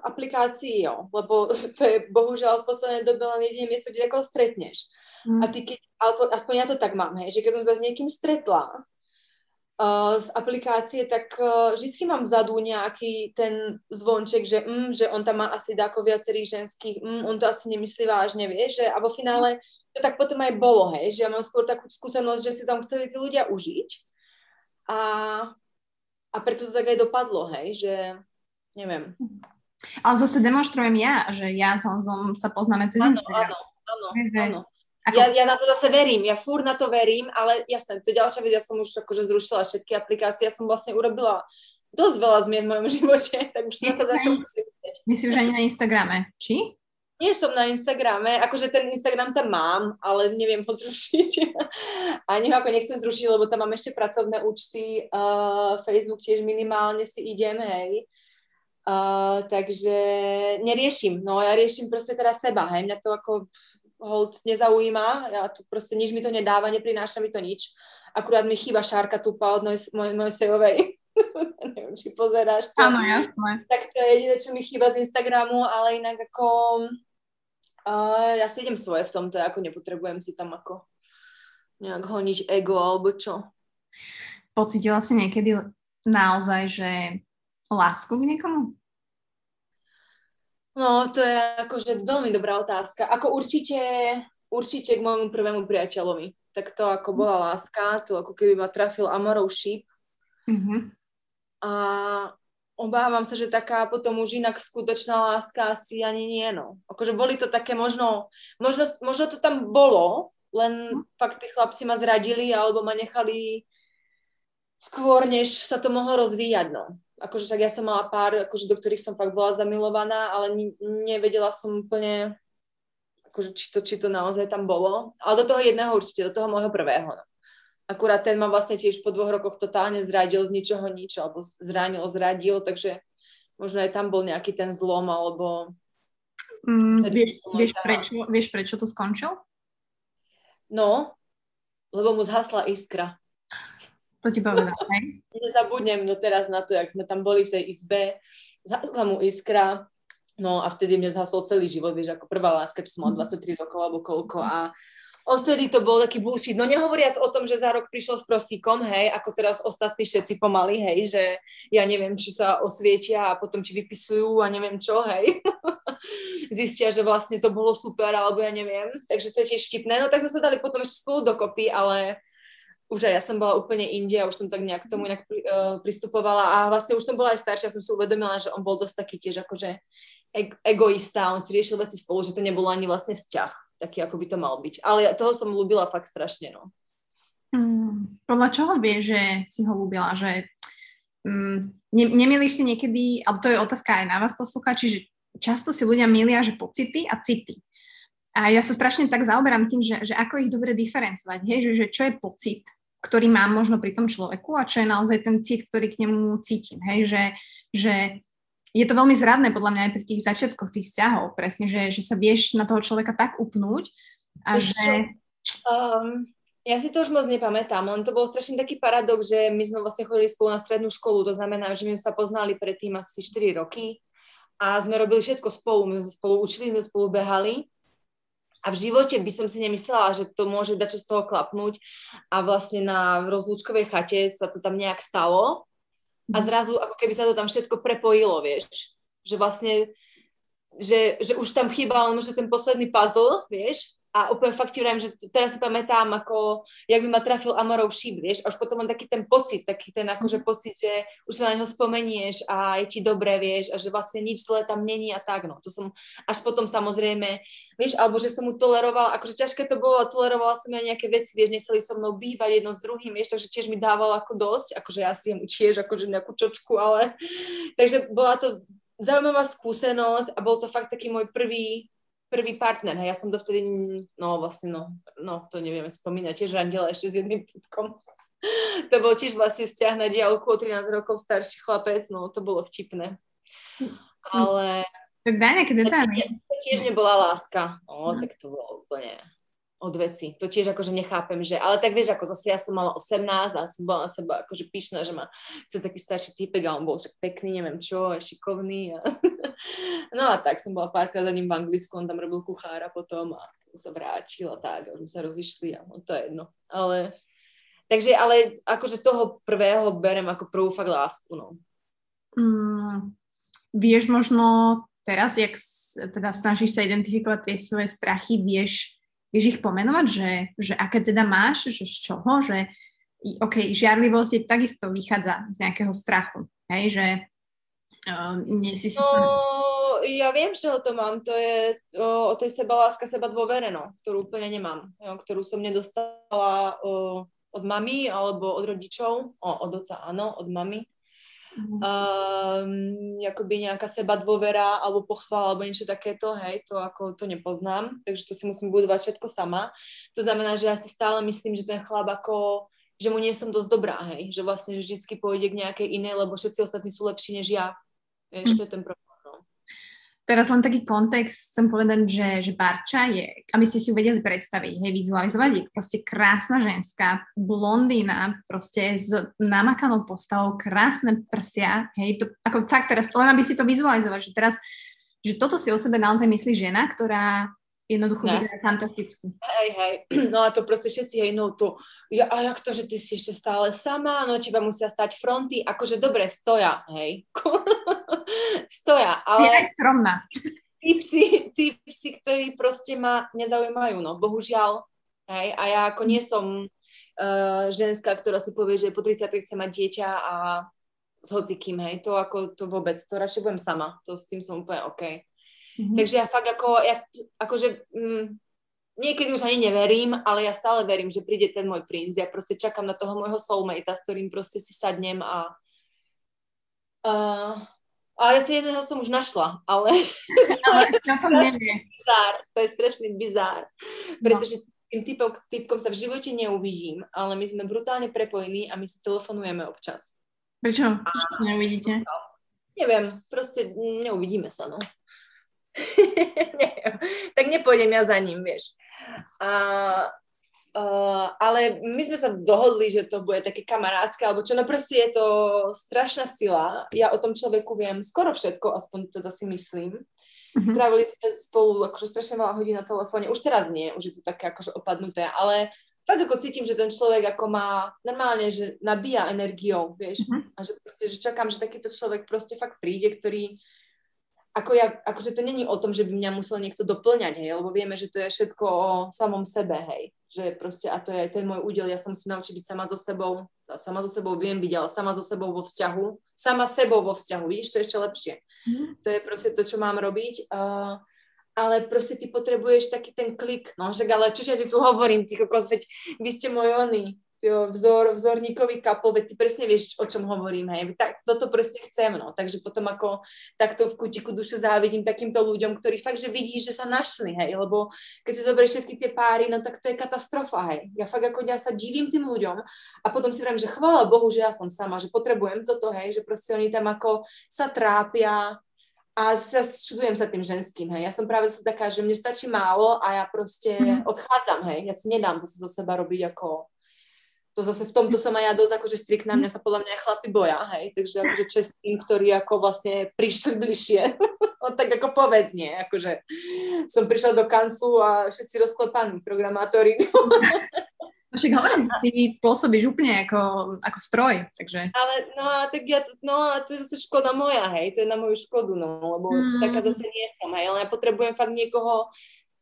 aplikácií, jo? lebo to je bohužiaľ v poslednej dobe len jediné miesto, kde ako stretneš. Mm. A ty keď, alebo aspoň ja to tak mám, hej, že keď som sa s niekým stretla uh, z aplikácie, tak uh, vždycky mám vzadu nejaký ten zvonček, že, mm, že on tam má asi dáko viacerých ženských, mm, on to asi nemyslí vážne, vieš, že, a vo finále to tak potom aj bolo, hej, že ja mám skôr takú skúsenosť, že si tam chceli tí ľudia užiť. A a preto to tak aj dopadlo, hej, že neviem. Ale zase demonstrujem ja, že ja s Honzom sa poznáme cez áno, Instagram. Áno, áno, že... áno. Ako... Ja, ja na to zase verím, ja fúr na to verím, ale jasné, to je ďalšia vec, ja som už akože zrušila všetky aplikácie, ja som vlastne urobila dosť veľa zmien v mojom živote, tak už som sa začala My si už ani na Instagrame, či? Nie som na Instagrame, akože ten Instagram tam mám, ale neviem ho zrušiť. Ani ho ako nechcem zrušiť, lebo tam mám ešte pracovné účty, uh, Facebook tiež minimálne si idem, hej. Uh, takže neriešim, no ja riešim proste teraz seba, hej, mňa to ako hold nezaujíma, ja to proste nič mi to nedáva, neprináša mi to nič. Akurát mi chýba šárka tupa od mojej moj, moj sejovej. Neviem, či pozeráš to. Áno, jasné. Tak to je jediné, čo mi chýba z Instagramu, ale inak ako Uh, ja si idem svoje v tomto, ako nepotrebujem si tam ako nejak honiť ego alebo čo. Pocítila si niekedy naozaj, že lásku k niekomu? No, to je akože veľmi dobrá otázka. Ako určite, určite k môjmu prvému priateľovi. Tak to ako bola láska, to ako keby ma trafil Amorov šíp. Mm-hmm. A obávam sa, že taká potom už inak skutočná láska asi ani nie, no. Akože boli to také možno, možno, možno to tam bolo, len hm. fakt tí chlapci ma zradili alebo ma nechali skôr, než sa to mohlo rozvíjať, no. Akože však ja som mala pár, akože, do ktorých som fakt bola zamilovaná, ale nevedela som úplne, akože, či, to, či to naozaj tam bolo. Ale do toho jedného určite, do toho môjho prvého, no. Akurát ten ma vlastne tiež po dvoch rokoch totálne zradil z ničoho nič, alebo zranil, zradil, takže možno aj tam bol nejaký ten zlom, alebo... Mm, vieš, vieš, prečo, vieš, prečo to skončil? No, lebo mu zhasla iskra. To ti povedal, hej? Nezabudnem no teraz na to, jak sme tam boli v tej izbe, zhasla mu iskra, no a vtedy mne zhasol celý život, vieš, ako prvá láska, čo som mal 23 rokov alebo koľko a Odtedy to bol taký bullshit. No nehovoriac o tom, že za rok prišiel s prosíkom, hej, ako teraz ostatní všetci pomaly, hej, že ja neviem, či sa osvietia a potom ti vypisujú a neviem čo, hej. Zistia, že vlastne to bolo super, alebo ja neviem. Takže to je tiež vtipné. No tak sme sa dali potom ešte spolu dokopy, ale už aj ja som bola úplne inde už som tak nejak k tomu inak uh, pristupovala a vlastne už som bola aj staršia, som si uvedomila, že on bol dosť taký tiež akože egoista, on si riešil veci spolu, že to nebolo ani vlastne vzťah taký, ako by to mal byť. Ale toho som ľúbila fakt strašne, no. Mm, podľa čoho vieš, že si ho ľúbila? Že mm, ne, nemýliš si niekedy, alebo to je otázka aj na vás poslucháči, že často si ľudia milia, že pocity a city. A ja sa strašne tak zaoberám tým, že, že ako ich dobre diferencovať, hej? Že, že čo je pocit, ktorý mám možno pri tom človeku a čo je naozaj ten cit, ktorý k nemu cítim. Hej? Že, že je to veľmi zradné podľa mňa aj pri tých začiatkoch tých vzťahov, presne, že, že sa vieš na toho človeka tak upnúť a Víš že... Um, ja si to už moc nepamätám, len to bol strašne taký paradox, že my sme vlastne chodili spolu na strednú školu, to znamená, že my sme sa poznali predtým asi 4 roky a sme robili všetko spolu, my sme spolu učili, sme spolu behali a v živote by som si nemyslela, že to môže dať z toho klapnúť a vlastne na rozlúčkovej chate sa to tam nejak stalo a mhm. zrazu ako keby sa to tam všetko prepojilo, vieš. Že vlastne, že, že už tam chýbal možno ten posledný puzzle, vieš, a úplne fakt ti že teraz si pamätám, ako, jak by ma trafil Amorov šíp, vieš, až potom mám taký ten pocit, taký ten akože mhm. pocit, že už sa na neho spomenieš a je ti dobré, vieš, a že vlastne nič zlé tam není a tak, no, to som až potom samozrejme, vieš, alebo že som mu tolerovala, akože ťažké to bolo, tolerovala som aj nejaké veci, vieš, nechceli so mnou bývať jedno s druhým, vieš, takže tiež mi dával ako dosť, akože ja si mu tiež akože nejakú čočku, ale, takže bola to zaujímavá skúsenosť a bol to fakt taký môj prvý prvý partner, hej, ja som dovtedy, no vlastne, no, no to nevieme spomínať, tiež randila ešte s jedným typkom. to bol tiež vlastne vzťah na diálku o 13 rokov starší chlapec, no to bolo vtipné. Ale... Tak daj nejaké detaily. To tiež nebola láska, no, tak to bolo úplne... od veci. To tiež akože nechápem, že, ale tak vieš, ako zase ja som mala 18 a som bola na seba akože pyšná, že ma chce taký starší typek a on bol však pekný, neviem čo, a šikovný. A no a tak som bola párkrát za ním v Anglicku, on tam robil kuchára potom a sa vrátil a tak, a sme sa rozišli a no, to je jedno. Ale, takže, ale akože toho prvého berem ako prvú fakt lásku, no. Mm, vieš možno teraz, jak teda snažíš sa identifikovať tie svoje strachy, vieš, vieš ich pomenovať, že, že aké teda máš, že z čoho, že OK, žiarlivosť je takisto vychádza z nejakého strachu, hej, že uh, nie si no, sa... ja viem, že to mám, to je o, o tej seba láska, seba dôvere, no, ktorú úplne nemám, jo, ktorú som nedostala o, od mami alebo od rodičov, o, od oca áno, od mami, Mm. Um, akoby nejaká seba dôvera alebo pochvala alebo niečo takéto, hej, to ako to nepoznám, takže to si musím budovať všetko sama. To znamená, že ja si stále myslím, že ten chlap ako, že mu nie som dosť dobrá, hej, že vlastne že vždycky pôjde k nejakej inej, lebo všetci ostatní sú lepší než ja. Vieš, mm. to je ten problém teraz len taký kontext, chcem povedať, že, že Barča je, aby ste si uvedeli predstaviť, hej, vizualizovať, je proste krásna ženská, blondína, proste s namakanou postavou, krásne prsia, hej, to, ako fakt teraz, len aby si to vizualizovať, že teraz, že toto si o sebe naozaj myslí žena, ktorá jednoducho yes. vyzerá fantasticky. Hej, hej, no a to proste všetci, hej, no to, ja, a jak to, že ty si ešte stále sama, no teba musia stať fronty, akože dobre, stoja, hej. stoja, ale... Je aj skromná. Typci, typci, ktorí proste ma nezaujímajú, no, bohužiaľ, hej, a ja ako nie som uh, ženská, ktorá si povie, že po 30 chce mať dieťa a s hocikým, hej, to ako, to vôbec, to radšej budem sama, to s tým som úplne OK. Mm-hmm. Takže ja fakt ako, ja, akože mm, niekedy už ani neverím, ale ja stále verím, že príde ten môj princ. Ja proste čakám na toho môjho soulmatea, s ktorým proste si sadnem a uh, a ja si jedného som už našla, ale... Ale ešte o tom nevie. Bizár, to je strašný bizár, pretože tým typom, typkom sa v živote neuvidím, ale my sme brutálne prepojení a my si telefonujeme občas. Prečo? Prečo sa neuvidíte? No, neviem, proste neuvidíme sa, no. tak nepôjdem ja za ním, vieš. A, uh, ale my sme sa dohodli, že to bude také kamarátske, alebo čo, no proste je to strašná sila. Ja o tom človeku viem skoro všetko, aspoň teda si myslím. Mm-hmm. Strávili sme spolu akože strašne veľa hodín na telefóne. Už teraz nie, už je to také akože opadnuté, ale fakt ako cítim, že ten človek ako má normálne, že nabíja energiou, vieš. Mm-hmm. A že proste, že čakám, že takýto človek proste fakt príde, ktorý ako ja, akože to není o tom, že by mňa musel niekto doplňať, hej, lebo vieme, že to je všetko o samom sebe, hej, že proste, a to je ten môj údel, ja som si naučiť byť sama so sebou, sama so sebou viem byť, ale sama so sebou vo vzťahu, sama sebou vo vzťahu, vidíš, to je ešte lepšie. Mm. To je proste to, čo mám robiť, uh, ale proste ty potrebuješ taký ten klik, no však ale čo ja ti tu hovorím, ty kokos, veď vy ste môj oný, vzor, vzorníkový kapol, veď ty presne vieš, o čom hovorím, hej, tak toto presne chcem, no, takže potom ako takto v kutiku duše závidím takýmto ľuďom, ktorí fakt, že vidíš, že sa našli, hej, lebo keď si zoberieš všetky tie páry, no tak to je katastrofa, hej, ja fakt ako ja sa divím tým ľuďom a potom si vravím, že chvála Bohu, že ja som sama, že potrebujem toto, hej, že proste oni tam ako sa trápia, a sa čudujem sa tým ženským, hej. Ja som práve zase taká, že mne stačí málo a ja proste mm. odchádzam, hej. Ja si nedám zase zo seba robiť ako to zase v tomto som aj ja dosť akože striktná, mňa sa podľa mňa aj chlapi boja, hej, takže akože čest tým, ktorí ako vlastne prišli bližšie, no tak ako povedz nie, akože som prišla do kanclu a všetci rozklepaní programátori. No však hovorím, ty pôsobíš úplne ako, ako stroj, takže... Ale no a tak ja, no a to je zase škoda moja, hej, to je na moju škodu, no, lebo mm. taká zase nie som, hej, ale ja potrebujem fakt niekoho,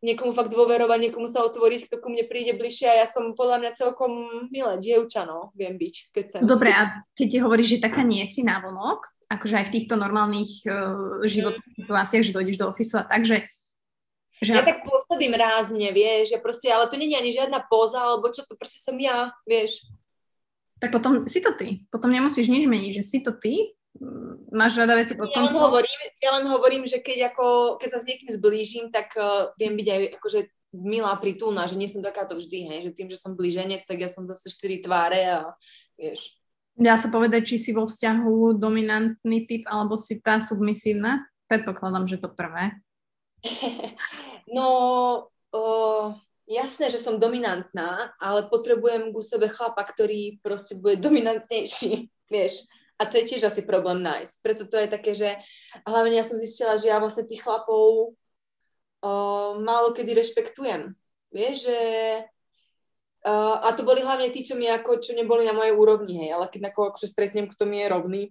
niekomu fakt dôverovať, niekomu sa otvoriť, kto ku mne príde bližšie a ja som podľa mňa celkom milé dievča, no, viem byť, keď sa... Dobre, a keď ti hovoríš, že taká nie si návonok, akože aj v týchto normálnych uh, životných mm. situáciách, že dojdeš do ofisu a tak, že, že... Ja tak pôsobím rázne, vieš, ja proste, ale to nie je ani žiadna póza, alebo čo, to proste som ja, vieš. Tak potom si to ty. Potom nemusíš nič meniť, že si to ty, máš rada veci pod kontrolou? Ja len hovorím, ja len hovorím že keď, ako, keď sa s niekým zblížim, tak uh, viem byť aj akože milá, pritulná, že nie som takáto vždy, hej, že tým, že som blíženec, tak ja som zase štyri tváre a vieš. Dá sa povedať, či si vo vzťahu dominantný typ, alebo si tá submisívna? Predpokladám, že to prvé. no, uh, jasné, že som dominantná, ale potrebujem ku sebe chlapa, ktorý proste bude dominantnejší, vieš. A to je tiež asi problém nájsť. Preto to je také, že hlavne ja som zistila, že ja vlastne tých chlapov o, málo kedy rešpektujem. Vieš, že Uh, a to boli hlavne tí, čo mi ako, čo neboli na mojej úrovni, hej, ale keď ako, akože stretnem, kto mi je rovný,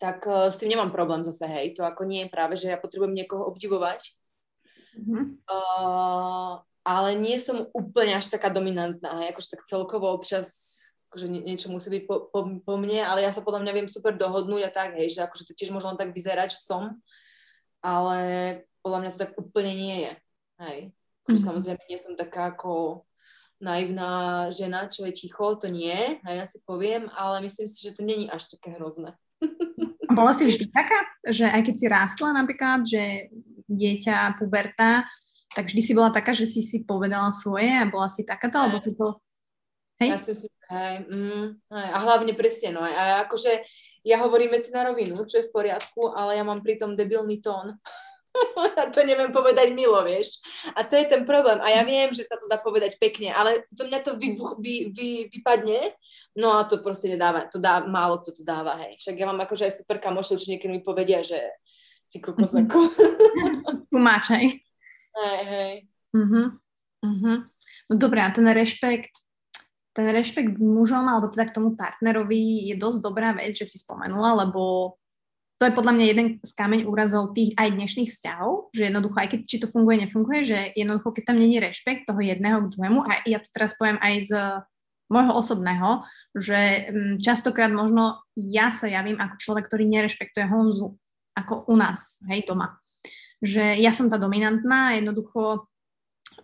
tak uh, s tým nemám problém zase, hej, to ako nie je práve, že ja potrebujem niekoho obdivovať, mm-hmm. uh, ale nie som úplne až taká dominantná, hej, akože tak celkovo občas nie, niečo musí byť po, po, po mne, ale ja sa podľa mňa viem super dohodnúť a tak, hej, že akože to tiež možno tak vyzerať, že som, ale podľa mňa to tak úplne nie je, hej. Akože mm-hmm. samozrejme nie som taká ako naivná žena, čo je ticho, to nie, a ja si poviem, ale myslím si, že to není až také hrozné. Bola si vždy taká, že aj keď si rástla napríklad, že dieťa, puberta, tak vždy si bola taká, že si si povedala svoje a bola si takáto, alebo si to... Hej? Ja si si, hej, mm, hej, a hlavne presne, no, a akože ja hovorím veci na rovinu, čo je v poriadku, ale ja mám pritom debilný tón. a to neviem povedať milo, vieš. A to je ten problém. A ja viem, že sa to dá povedať pekne, ale to mňa to vybuch, vy, vy, vypadne, no a to proste nedáva, to dá, málo kto to dáva, hej. Však ja mám akože aj super kamošov, čo niekedy mi povedia, že ty kokos mhm. ako... Tumáč, hej. Hej, hej. Uh-huh. Uh-huh. No dobré, a ten rešpekt, ten rešpekt mužom, alebo teda k tomu partnerovi je dosť dobrá vec, že si spomenula, lebo to je podľa mňa jeden z kameň úrazov tých aj dnešných vzťahov, že jednoducho, aj keď či to funguje, nefunguje, že jednoducho, keď tam není rešpekt toho jedného k druhému, a ja to teraz poviem aj z môjho osobného, že mm, častokrát možno ja sa javím ako človek, ktorý nerešpektuje Honzu, ako u nás, hej, doma. Že ja som tá dominantná, jednoducho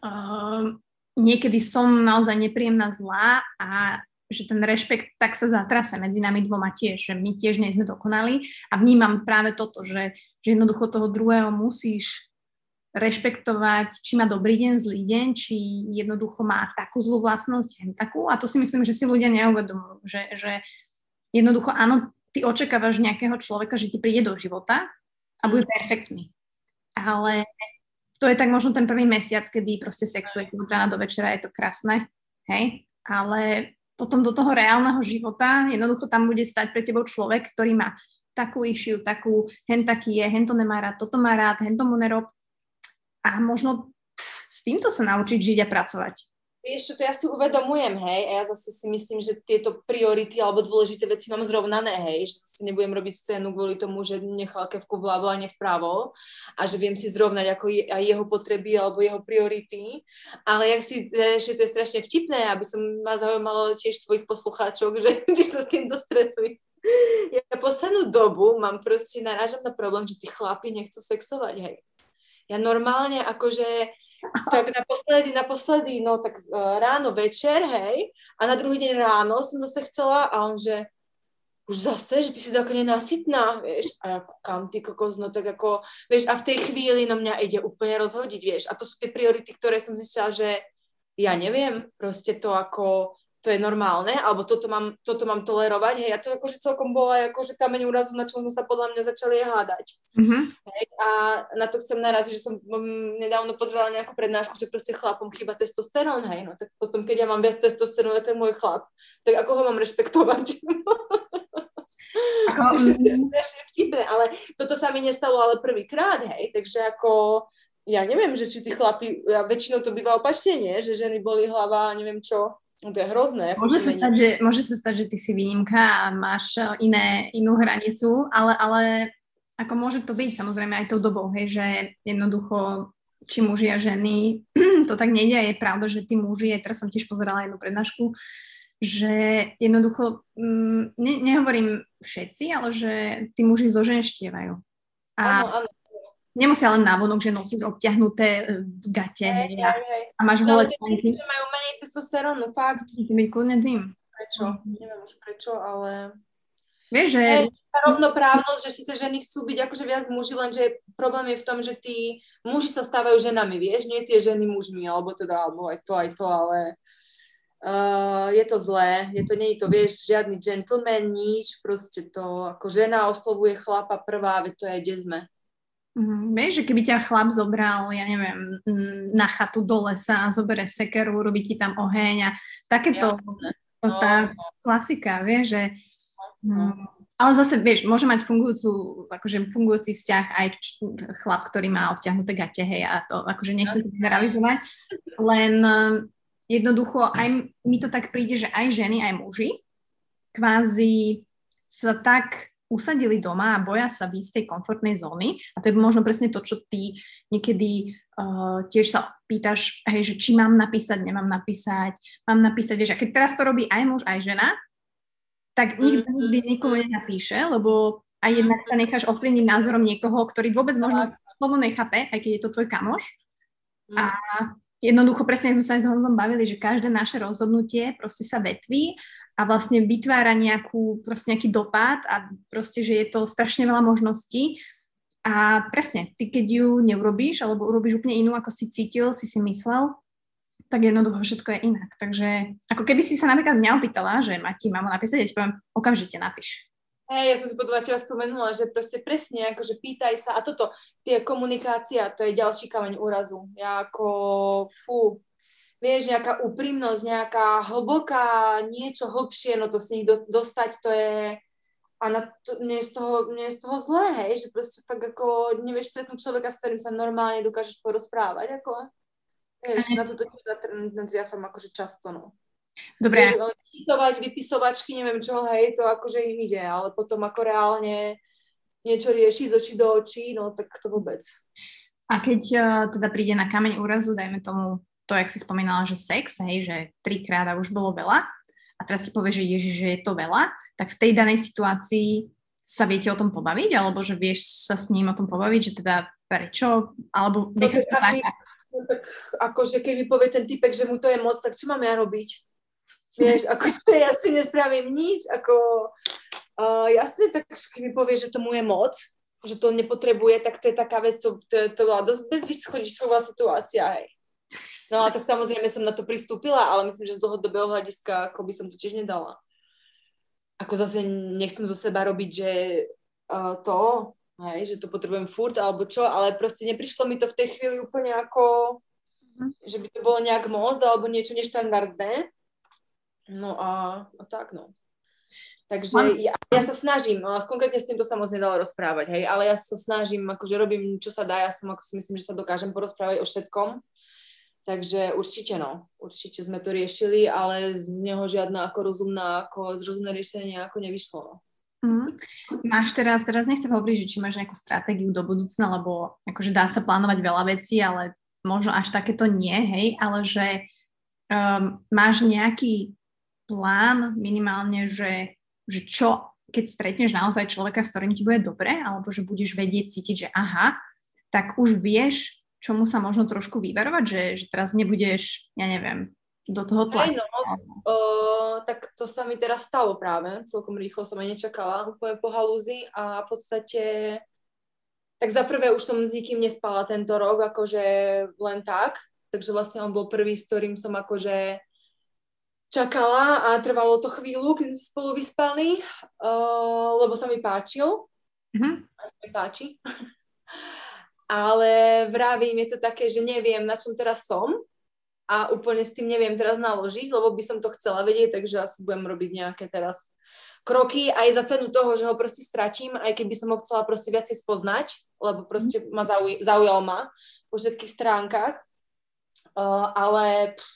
uh, niekedy som naozaj nepríjemná zlá a že ten rešpekt tak sa zatrase medzi nami dvoma tiež, že my tiež nie sme dokonali a vnímam práve toto, že, že jednoducho toho druhého musíš rešpektovať, či má dobrý deň, zlý deň, či jednoducho má takú zlú vlastnosť, takú. A to si myslím, že si ľudia neuvedomujú, že, že jednoducho áno, ty očakávaš nejakého človeka, že ti príde do života a bude perfektný. Ale to je tak možno ten prvý mesiac, kedy proste sexujete od rána do večera, je to krásne, hej? Ale potom do toho reálneho života, jednoducho tam bude stať pre tebou človek, ktorý má takú išiu, takú, hen taký je, hen to nemá rád, toto má rád, hen tomu nerob. A možno s týmto sa naučiť žiť a pracovať. Vieš čo, to ja si uvedomujem, hej, a ja zase si myslím, že tieto priority alebo dôležité veci mám zrovnané, hej, že si nebudem robiť scénu kvôli tomu, že nechal kevku vľavo a nie vpravo a že viem si zrovnať ako je, jeho potreby alebo jeho priority, ale jak si, že to je strašne vtipné, aby som ma zaujímalo tiež tvojich poslucháčok, že či sa s tým dostretli. Ja poslednú dobu mám proste, narážam na problém, že tí chlapi nechcú sexovať, hej. Ja normálne akože tak naposledy, naposledy, no tak uh, ráno, večer, hej, a na druhý deň ráno som zase chcela a on, že už zase, že ty si taká nenasytná, vieš, a ja kam ty kokos, no tak ako, vieš, a v tej chvíli no mňa ide úplne rozhodiť, vieš, a to sú tie priority, ktoré som zistila, že ja neviem, proste to ako, to je normálne, alebo toto mám, toto mám tolerovať, hej, a to akože celkom bola akože kameň úrazu, na čo sme sa podľa mňa začali hádať. Mm-hmm. Hej, a na to chcem naraz, že som um, nedávno pozrela nejakú prednášku, že proste chlapom chýba testosterón, hej, no tak potom, keď ja mám viac testosterónu, to je môj chlap, tak ako ho mám rešpektovať? Ako, mm. ale toto sa mi nestalo ale prvýkrát, hej, takže ako ja neviem, že či tí chlapi, ja, väčšinou to býva opačne, nie? že ženy boli hlava, neviem čo, to je hrozné. Môže sa, stať, že, môže sa stať, že ty si výnimka a máš iné, inú hranicu, ale, ale ako môže to byť samozrejme aj tou dobou, hej, že jednoducho či muži a ženy, to tak nejde je pravda, že tí muži, aj teraz som tiež pozerala jednu prednášku, že jednoducho, mm, ne, nehovorím všetci, ale že tí muži zoženštievajú. A áno, áno nemusia len návonok, že nosíš obťahnuté uh, gate hey, a, hey, a máš holé články. majú menej testosterónu, fakt. Ty byť kľudne tým. Prečo? Mm. Neviem už prečo, ale... Vieš, že... Hey, tá rovnoprávnosť, že síce ženy chcú byť akože viac muži, lenže problém je v tom, že tí muži sa stávajú ženami, vieš, nie tie ženy mužmi, alebo teda, alebo aj to, aj to, ale uh, je to zlé, je to, nie je to, vieš, žiadny gentleman, nič, proste to, ako žena oslovuje chlapa prvá, veď to je, kde sme. Mm, vieš, že keby ťa chlap zobral, ja neviem, na chatu do lesa a zobere sekeru, robí ti tam oheň a takéto, to, tá no. klasika, vieš, že... No. Mm, ale zase, vieš, môže mať fungujúcu, akože fungujúci vzťah aj chlap, ktorý má obťahnuté gate, hej, a to akože nechcem to generalizovať, len um, jednoducho aj mi to tak príde, že aj ženy, aj muži kvázi sa tak usadili doma a boja sa byť z tej komfortnej zóny. A to je možno presne to, čo ty niekedy uh, tiež sa pýtaš, hej, že či mám napísať, nemám napísať, mám napísať, vieš, a keď teraz to robí aj muž, aj žena, tak nikto mm-hmm. nikdy nikomu nenapíše, lebo aj jednak sa necháš ovplyvniť názorom niekoho, ktorý vôbec možno slovo nechápe, aj keď je to tvoj kamoš. A jednoducho presne sme sa aj s Honzom bavili, že každé naše rozhodnutie proste sa vetví a vlastne vytvára nejakú, proste nejaký dopad a proste, že je to strašne veľa možností. A presne, ty keď ju neurobíš, alebo urobíš úplne inú, ako si cítil, si si myslel, tak jednoducho všetko je inak. Takže ako keby si sa napríklad mňa opýtala, že Mati, mám napísať, ja ti poviem, okamžite napíš. Hej, ja som si potom včera spomenula, že proste presne, akože pýtaj sa, a toto, tie komunikácia, to je ďalší kameň úrazu. Ja ako, fú, vieš, nejaká úprimnosť, nejaká hlboká, niečo hlbšie, no to z nich do, dostať, to je, a na to, nie, je z toho, nie je z toho zlé, hej, že proste fakt ako nevieš stretnúť človeka, s ktorým sa normálne dokážeš porozprávať, ako, vieš, na to tiež natriafam akože často, no. Dobre. Vypisovať, vypisovačky, neviem čo, hej, to akože im ide, ale potom ako reálne niečo riešiť z očí do očí, no tak to vôbec. A keď uh, teda príde na kameň úrazu, dajme tomu to, jak si spomínala, že sex, hej, že trikrát a už bolo veľa a teraz ti povie, že ježiš, že je to veľa, tak v tej danej situácii sa viete o tom pobaviť, alebo že vieš sa s ním o tom pobaviť, že teda prečo, alebo no, nechať to tak. No, tak akože keď mi povie ten typek, že mu to je moc, tak čo mám ja robiť? Vieš, ako ja si nespravím nič, ako uh, jasne, tak keď mi povie, že tomu je moc, že to nepotrebuje, tak to je taká vec, to, to, to bola dosť bezvýchodisková situácia, hej. No a tak samozrejme som na to pristúpila, ale myslím, že z dlhodobého hľadiska ako by som to tiež nedala. Ako zase nechcem zo seba robiť, že uh, to, hej, že to potrebujem furt alebo čo, ale proste neprišlo mi to v tej chvíli úplne ako, mm. že by to bolo nejak moc alebo niečo neštandardné. No a, a tak no. Takže ja, ja sa snažím, konkrétne s týmto sa moc nedalo rozprávať, hej, ale ja sa snažím, akože robím, čo sa dá, ja som ako si myslím, že sa dokážem porozprávať o všetkom Takže určite no, určite sme to riešili, ale z neho žiadna ako rozumná, ako zrozumné riešenie ako nevyšlo. No. Mm. Máš teraz, teraz nechcem hovoriť, že či máš nejakú stratégiu do budúcna, lebo akože dá sa plánovať veľa vecí, ale možno až takéto nie, hej, ale že um, máš nejaký plán minimálne, že, že čo, keď stretneš naozaj človeka, s ktorým ti bude dobre, alebo že budeš vedieť cítiť, že aha, tak už vieš, čomu sa možno trošku vyverovať, že, že teraz nebudeš, ja neviem, do toho tlačiť? No, uh, tak to sa mi teraz stalo práve, celkom rýchlo som aj nečakala úplne po halúzi a v podstate tak za prvé už som s nikým nespala tento rok, akože len tak, takže vlastne on bol prvý, s ktorým som akože čakala a trvalo to chvíľu, keď sme spolu vyspali, uh, lebo sa mi páčil. Mm-hmm. A mi páči ale vravím, je to také, že neviem, na čom teraz som a úplne s tým neviem teraz naložiť, lebo by som to chcela vedieť, takže asi budem robiť nejaké teraz kroky aj za cenu toho, že ho proste stratím, aj keby som ho chcela proste viacej spoznať, lebo proste ma zauj- zaujal ma po všetkých stránkach, uh, ale pff,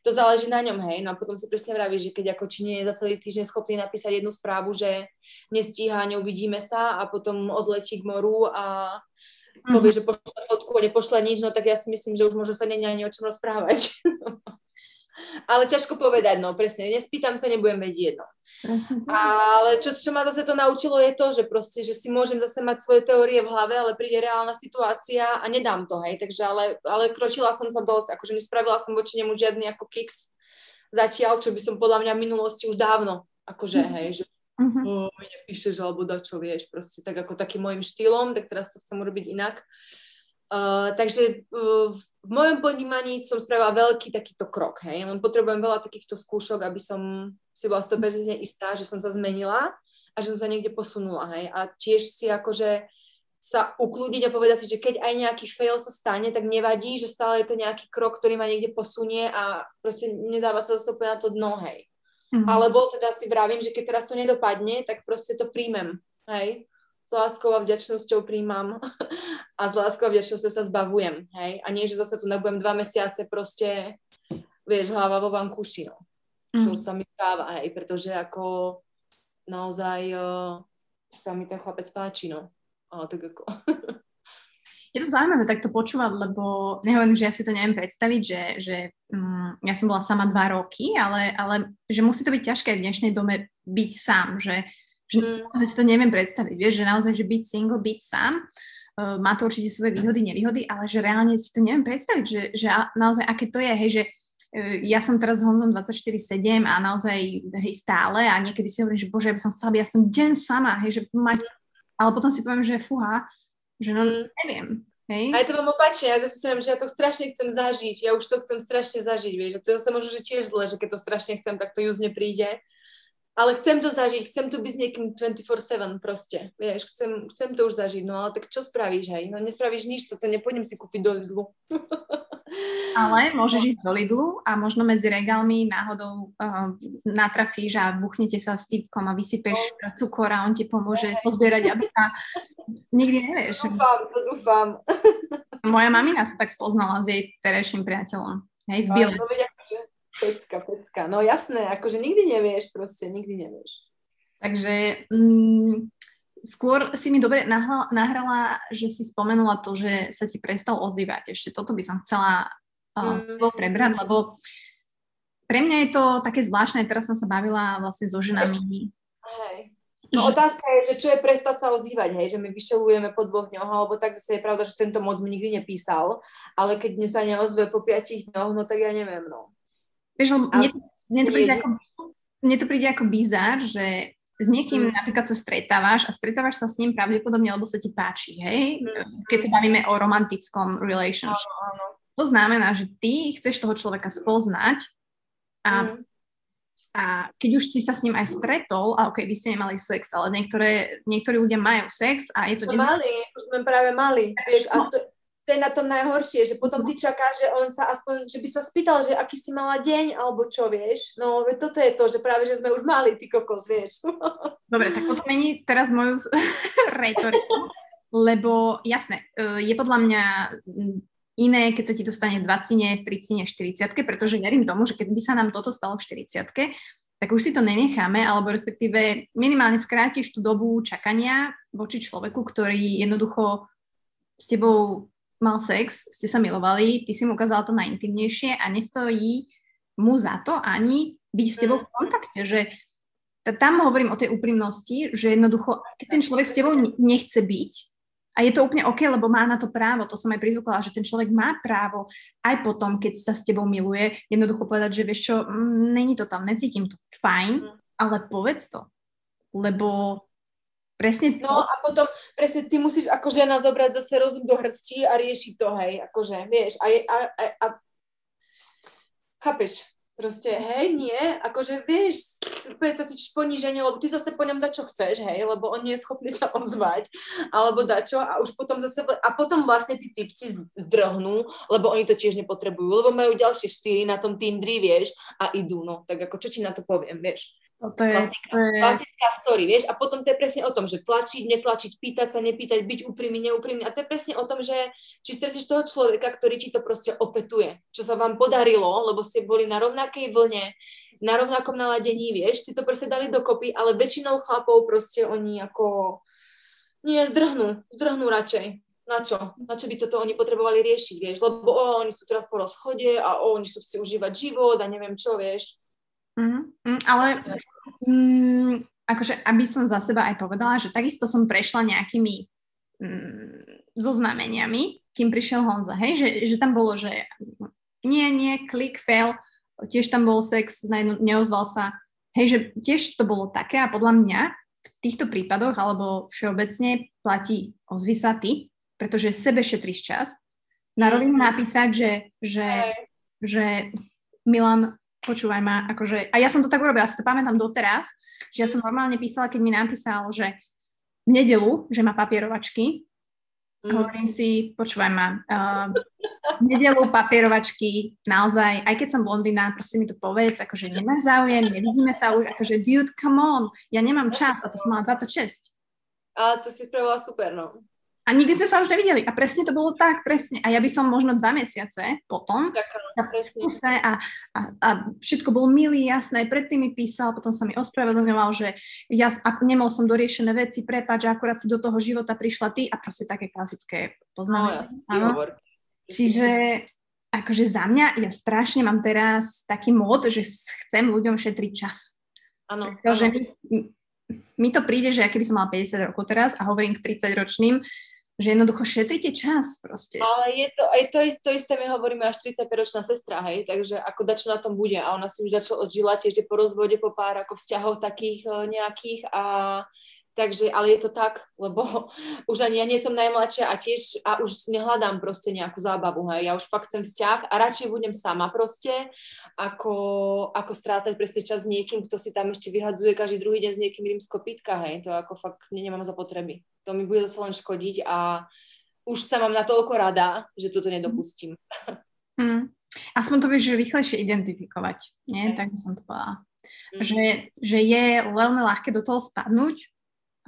to záleží na ňom, hej, no a potom si presne vraví, že keď ako či nie je za celý týždeň schopný napísať jednu správu, že nestíha, neuvidíme sa a potom odletí k moru a povie, mhm. že pošle fotku a nepošle nič, no tak ja si myslím, že už možno sa není ani o čom rozprávať. Ale ťažko povedať, no presne, nespýtam sa, nebudem vedieť jedno. Mhm. Ale čo, čo ma zase to naučilo je to, že proste, že si môžem zase mať svoje teórie v hlave, ale príde reálna situácia a nedám to, hej, takže ale, ale kročila som sa dosť, akože nespravila som voči nemu žiadny ako kiks zatiaľ, čo by som podľa mňa v minulosti už dávno, akože, mhm. hej, že uh-huh. nepíšeš alebo čo vieš, proste tak ako takým môjim štýlom, tak teraz to chcem urobiť inak. Uh, takže uh, v mojom ponímaní som spravila veľký takýto krok, hej, len potrebujem veľa takýchto skúšok, aby som si bola 100% istá, že som sa zmenila a že som sa niekde posunula, hej, a tiež si akože sa ukludniť a povedať si, že keď aj nejaký fail sa stane, tak nevadí, že stále je to nejaký krok, ktorý ma niekde posunie a proste nedáva sa zase úplne na to dno, hej. Mm-hmm. Alebo teda si vravím, že keď teraz to nedopadne, tak proste to príjmem, hej. S láskou a vďačnosťou príjmam a s láskou a vďačnosťou sa zbavujem, hej. A nie, že zase tu nebudem dva mesiace proste, vieš, hlava vo vankúši, no. Mm-hmm. Čo sa mi stáva, hej, pretože ako naozaj uh, sa mi ten chlapec páči, no ale tak ako... Je to zaujímavé takto počúvať, lebo nehovorím, že ja si to neviem predstaviť, že, že um, ja som bola sama dva roky, ale, ale že musí to byť ťažké v dnešnej dome byť sám, že, že mm. naozaj si to neviem predstaviť, vieš, že naozaj, že byť single, byť sám, uh, má to určite svoje výhody, nevýhody, ale že reálne si to neviem predstaviť, že, že naozaj aké to je, hej, že uh, ja som teraz s Honzom 24-7 a naozaj hej, stále a niekedy si hovorím, že bože, ja by som chcela byť aspoň deň sama, hej, že mať ale potom si poviem, že fúha, že no neviem. Hej? A je to mám opačne, ja zase si že ja to strašne chcem zažiť, ja už to chcem strašne zažiť, vieš, a to je zase možno, že tiež zle, že keď to strašne chcem, tak to just nepríde, ale chcem to zažiť, chcem tu byť s niekým 24-7 proste, vieš, chcem, chcem to už zažiť, no ale tak čo spravíš, hej, no nespravíš nič, toto nepôjdem si kúpiť do Lidlu. Ale môžeš ísť do Lidlu a možno medzi regálmi náhodou uh, natrafíš a buchnete sa s typkom a vysypeš no. cukor a on ti pomôže pozbierať jablka. Nikdy nevieš. Dúfam, to dúfam. Moja mamina sa tak spoznala s jej terejším priateľom. Hej, v Bile. No, pecka, pecka. No jasné, akože nikdy nevieš, proste nikdy nevieš. Takže mm, skôr si mi dobre nahrala, nahrala, že si spomenula to, že sa ti prestal ozývať. Ešte toto by som chcela uh, mm. prebrať, lebo pre mňa je to také zvláštne, teraz som sa bavila vlastne so ženami. Hej. No že... otázka je, že čo je prestať sa ozývať, hej, že my vyšelujeme po dvoch dňoch, alebo tak zase je pravda, že tento moc mi nikdy nepísal, ale keď dnes sa neozve po piatich dňoch, no tak ja neviem, no. Vieš, mne, mne, to príde ako, mne to príde ako bizar, že s niekým mm. napríklad sa stretávaš a stretávaš sa s ním pravdepodobne, lebo sa ti páči, hej? Mm. Keď sa bavíme o romantickom relationship. Áno, áno. To znamená, že ty chceš toho človeka spoznať a, mm. a keď už si sa s ním aj stretol, a ok, vy ste nemali sex, ale niektoré, niektorí ľudia majú sex a je to... No mali, už sme práve mali, vieš, a to, to je na tom najhoršie, že potom ty čakáš, že on sa aspoň, že by sa spýtal, že aký si mala deň, alebo čo, vieš. No, toto je to, že práve, že sme už mali, ty kokos, vieš. Dobre, tak potom mení teraz moju retoriku, lebo jasné, e, je podľa mňa iné, keď sa ti to stane v 20, v 30, 40, pretože verím tomu, že keď by sa nám toto stalo v 40, tak už si to nenecháme, alebo respektíve minimálne skrátiš tú dobu čakania voči človeku, ktorý jednoducho s tebou mal sex, ste sa milovali, ty si mu ukázala to najintimnejšie a nestojí mu za to ani byť s tebou v mm. kontakte, že tam hovorím o tej úprimnosti, že jednoducho, keď ten človek s tebou nechce byť, a je to úplne OK, lebo má na to právo, to som aj prizvukala, že ten človek má právo aj potom, keď sa s tebou miluje, jednoducho povedať, že vieš čo, mm, není to tam, necítim to, fajn, mm. ale povedz to, lebo Presne to. No a potom presne ty musíš ako žena zobrať zase rozum do hrsti a riešiť to, hej, akože, vieš, a, a, a, a chápeš, proste, hej, nie, akože, vieš, úplne sa cítiš poníženie, lebo ty zase po ňom dať, čo chceš, hej, lebo on nie je schopný sa ozvať, alebo dať čo, a už potom zase, a potom vlastne tí typci zdrhnú, lebo oni to tiež nepotrebujú, lebo majú ďalšie štyri na tom Tindri, vieš, a idú, no, tak ako, čo ti na to poviem, vieš. No to je, klasika, to je... Klasická story, vieš, a potom to je presne o tom, že tlačiť, netlačiť, pýtať sa, nepýtať, byť úprimný, neúprimný. A to je presne o tom, že či stretneš toho človeka, ktorý ti to proste opetuje, čo sa vám podarilo, lebo ste boli na rovnakej vlne, na rovnakom naladení, vieš, si to proste dali dokopy, ale väčšinou chlapov proste oni ako nie, zdrhnú, zdrhnú radšej. Na čo? Na čo by toto oni potrebovali riešiť, vieš? Lebo o, oni sú teraz po rozchode a o, oni sú chci užívať život a neviem čo, vieš. Mm, ale mm, akože, aby som za seba aj povedala, že takisto som prešla nejakými mm, zoznameniami, kým prišiel Honza, hej, že, že tam bolo, že nie, nie, klik, fail, tiež tam bol sex, neozval sa, hej, že tiež to bolo také a podľa mňa v týchto prípadoch alebo všeobecne platí ozvi sa ty, pretože sebe šetríš čas. Na rovinu napísať, že, že, že Milan, počúvaj ma, akože, a ja som to tak urobila, ja si to pamätám doteraz, že ja som normálne písala, keď mi napísal, že v nedelu, že má papierovačky, Mm. Hovorím si, počúvaj ma, uh, nedelu papierovačky, naozaj, aj keď som blondina, proste mi to povedz, akože nemáš záujem, nevidíme sa už, akože dude, come on, ja nemám čas, a to som mala 26. A to si spravila super, no. A nikdy sme sa už nevideli. A presne to bolo tak, presne. A ja by som možno dva mesiace potom a, a, a všetko bol milý, jasné. Predtým mi písal, potom sa mi ospravedlňoval, že ja nemal som doriešené veci, prepáč, že akurát si do toho života prišla ty a proste také klasické poznáme. No, Čiže akože za mňa, ja strašne mám teraz taký mód, že chcem ľuďom šetriť čas. Áno. Mi, mi to príde, že keby som mala 50 rokov teraz a hovorím k 30 ročným, že jednoducho šetrite čas proste. Ale je to, aj to, to isté my hovoríme až 35-ročná sestra, hej, takže ako dačo na tom bude a ona si už dačo odžila tiež po rozvode, po pár ako vzťahov takých uh, nejakých a Takže, ale je to tak, lebo už ani ja nie som najmladšia a tiež a už nehľadám proste nejakú zábavu, hej. Ja už fakt chcem vzťah a radšej budem sama proste, ako, ako strácať presne čas s niekým, kto si tam ešte vyhadzuje každý druhý deň s niekým iným z kopítka, hej. To ako fakt nemám za potreby. To mi bude zase len škodiť a už sa mám natoľko rada, že toto nedopustím. Mm. Aspoň to vieš rýchlejšie identifikovať, nie? Okay. Tak by som to povedala. Mm. Že, že je veľmi ľahké do toho spadnúť,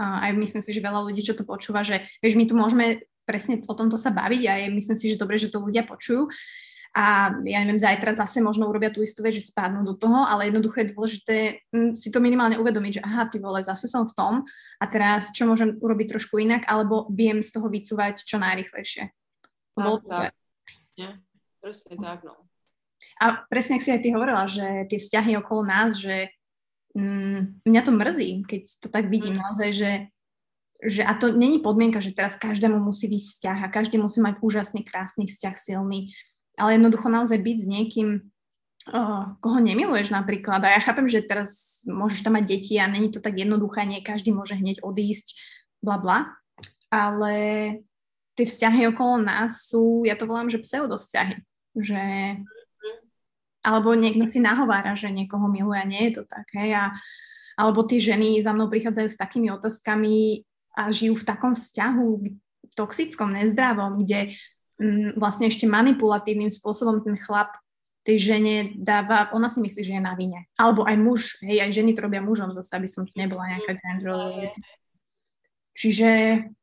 aj myslím si, že veľa ľudí, čo to počúva, že vieš, my tu môžeme presne o tomto sa baviť a je, myslím si, že dobre, že to ľudia počujú. A ja neviem, zajtra zase možno urobia tú istú vec, že spadnú do toho, ale jednoducho je dôležité hm, si to minimálne uvedomiť, že aha, ty vole, zase som v tom a teraz čo môžem urobiť trošku inak, alebo viem z toho vycúvať čo najrychlejšie. Tak, tak. Nie, presne tak, no. A presne, ak si aj ty hovorila, že tie vzťahy okolo nás, že mm, mňa to mrzí, keď to tak vidím mm. naozaj, že, že a to není podmienka, že teraz každému musí byť vzťah a každý musí mať úžasný, krásny vzťah, silný, ale jednoducho naozaj byť s niekým, oh, koho nemiluješ napríklad. A ja chápem, že teraz môžeš tam mať deti a není to tak jednoduché, nie každý môže hneď odísť, bla bla, ale tie vzťahy okolo nás sú, ja to volám, že pseudosťahy, že alebo niekto si nahovára, že niekoho miluje a nie je to tak, hej, a, alebo tí ženy za mnou prichádzajú s takými otázkami a žijú v takom vzťahu toxickom, nezdravom, kde m, mm, vlastne ešte manipulatívnym spôsobom ten chlap tej žene dáva, ona si myslí, že je na vine. Alebo aj muž, hej, aj ženy to robia mužom zase, aby som tu nebola nejaká gender. Čiže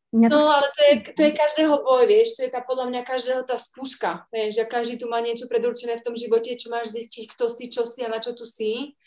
Mňa to... No ale to je, to je každého boj, vieš, to je tá podľa mňa každého tá skúška, vieš, že každý tu má niečo predurčené v tom živote, čo máš zistiť, kto si, čo si a na čo tu si.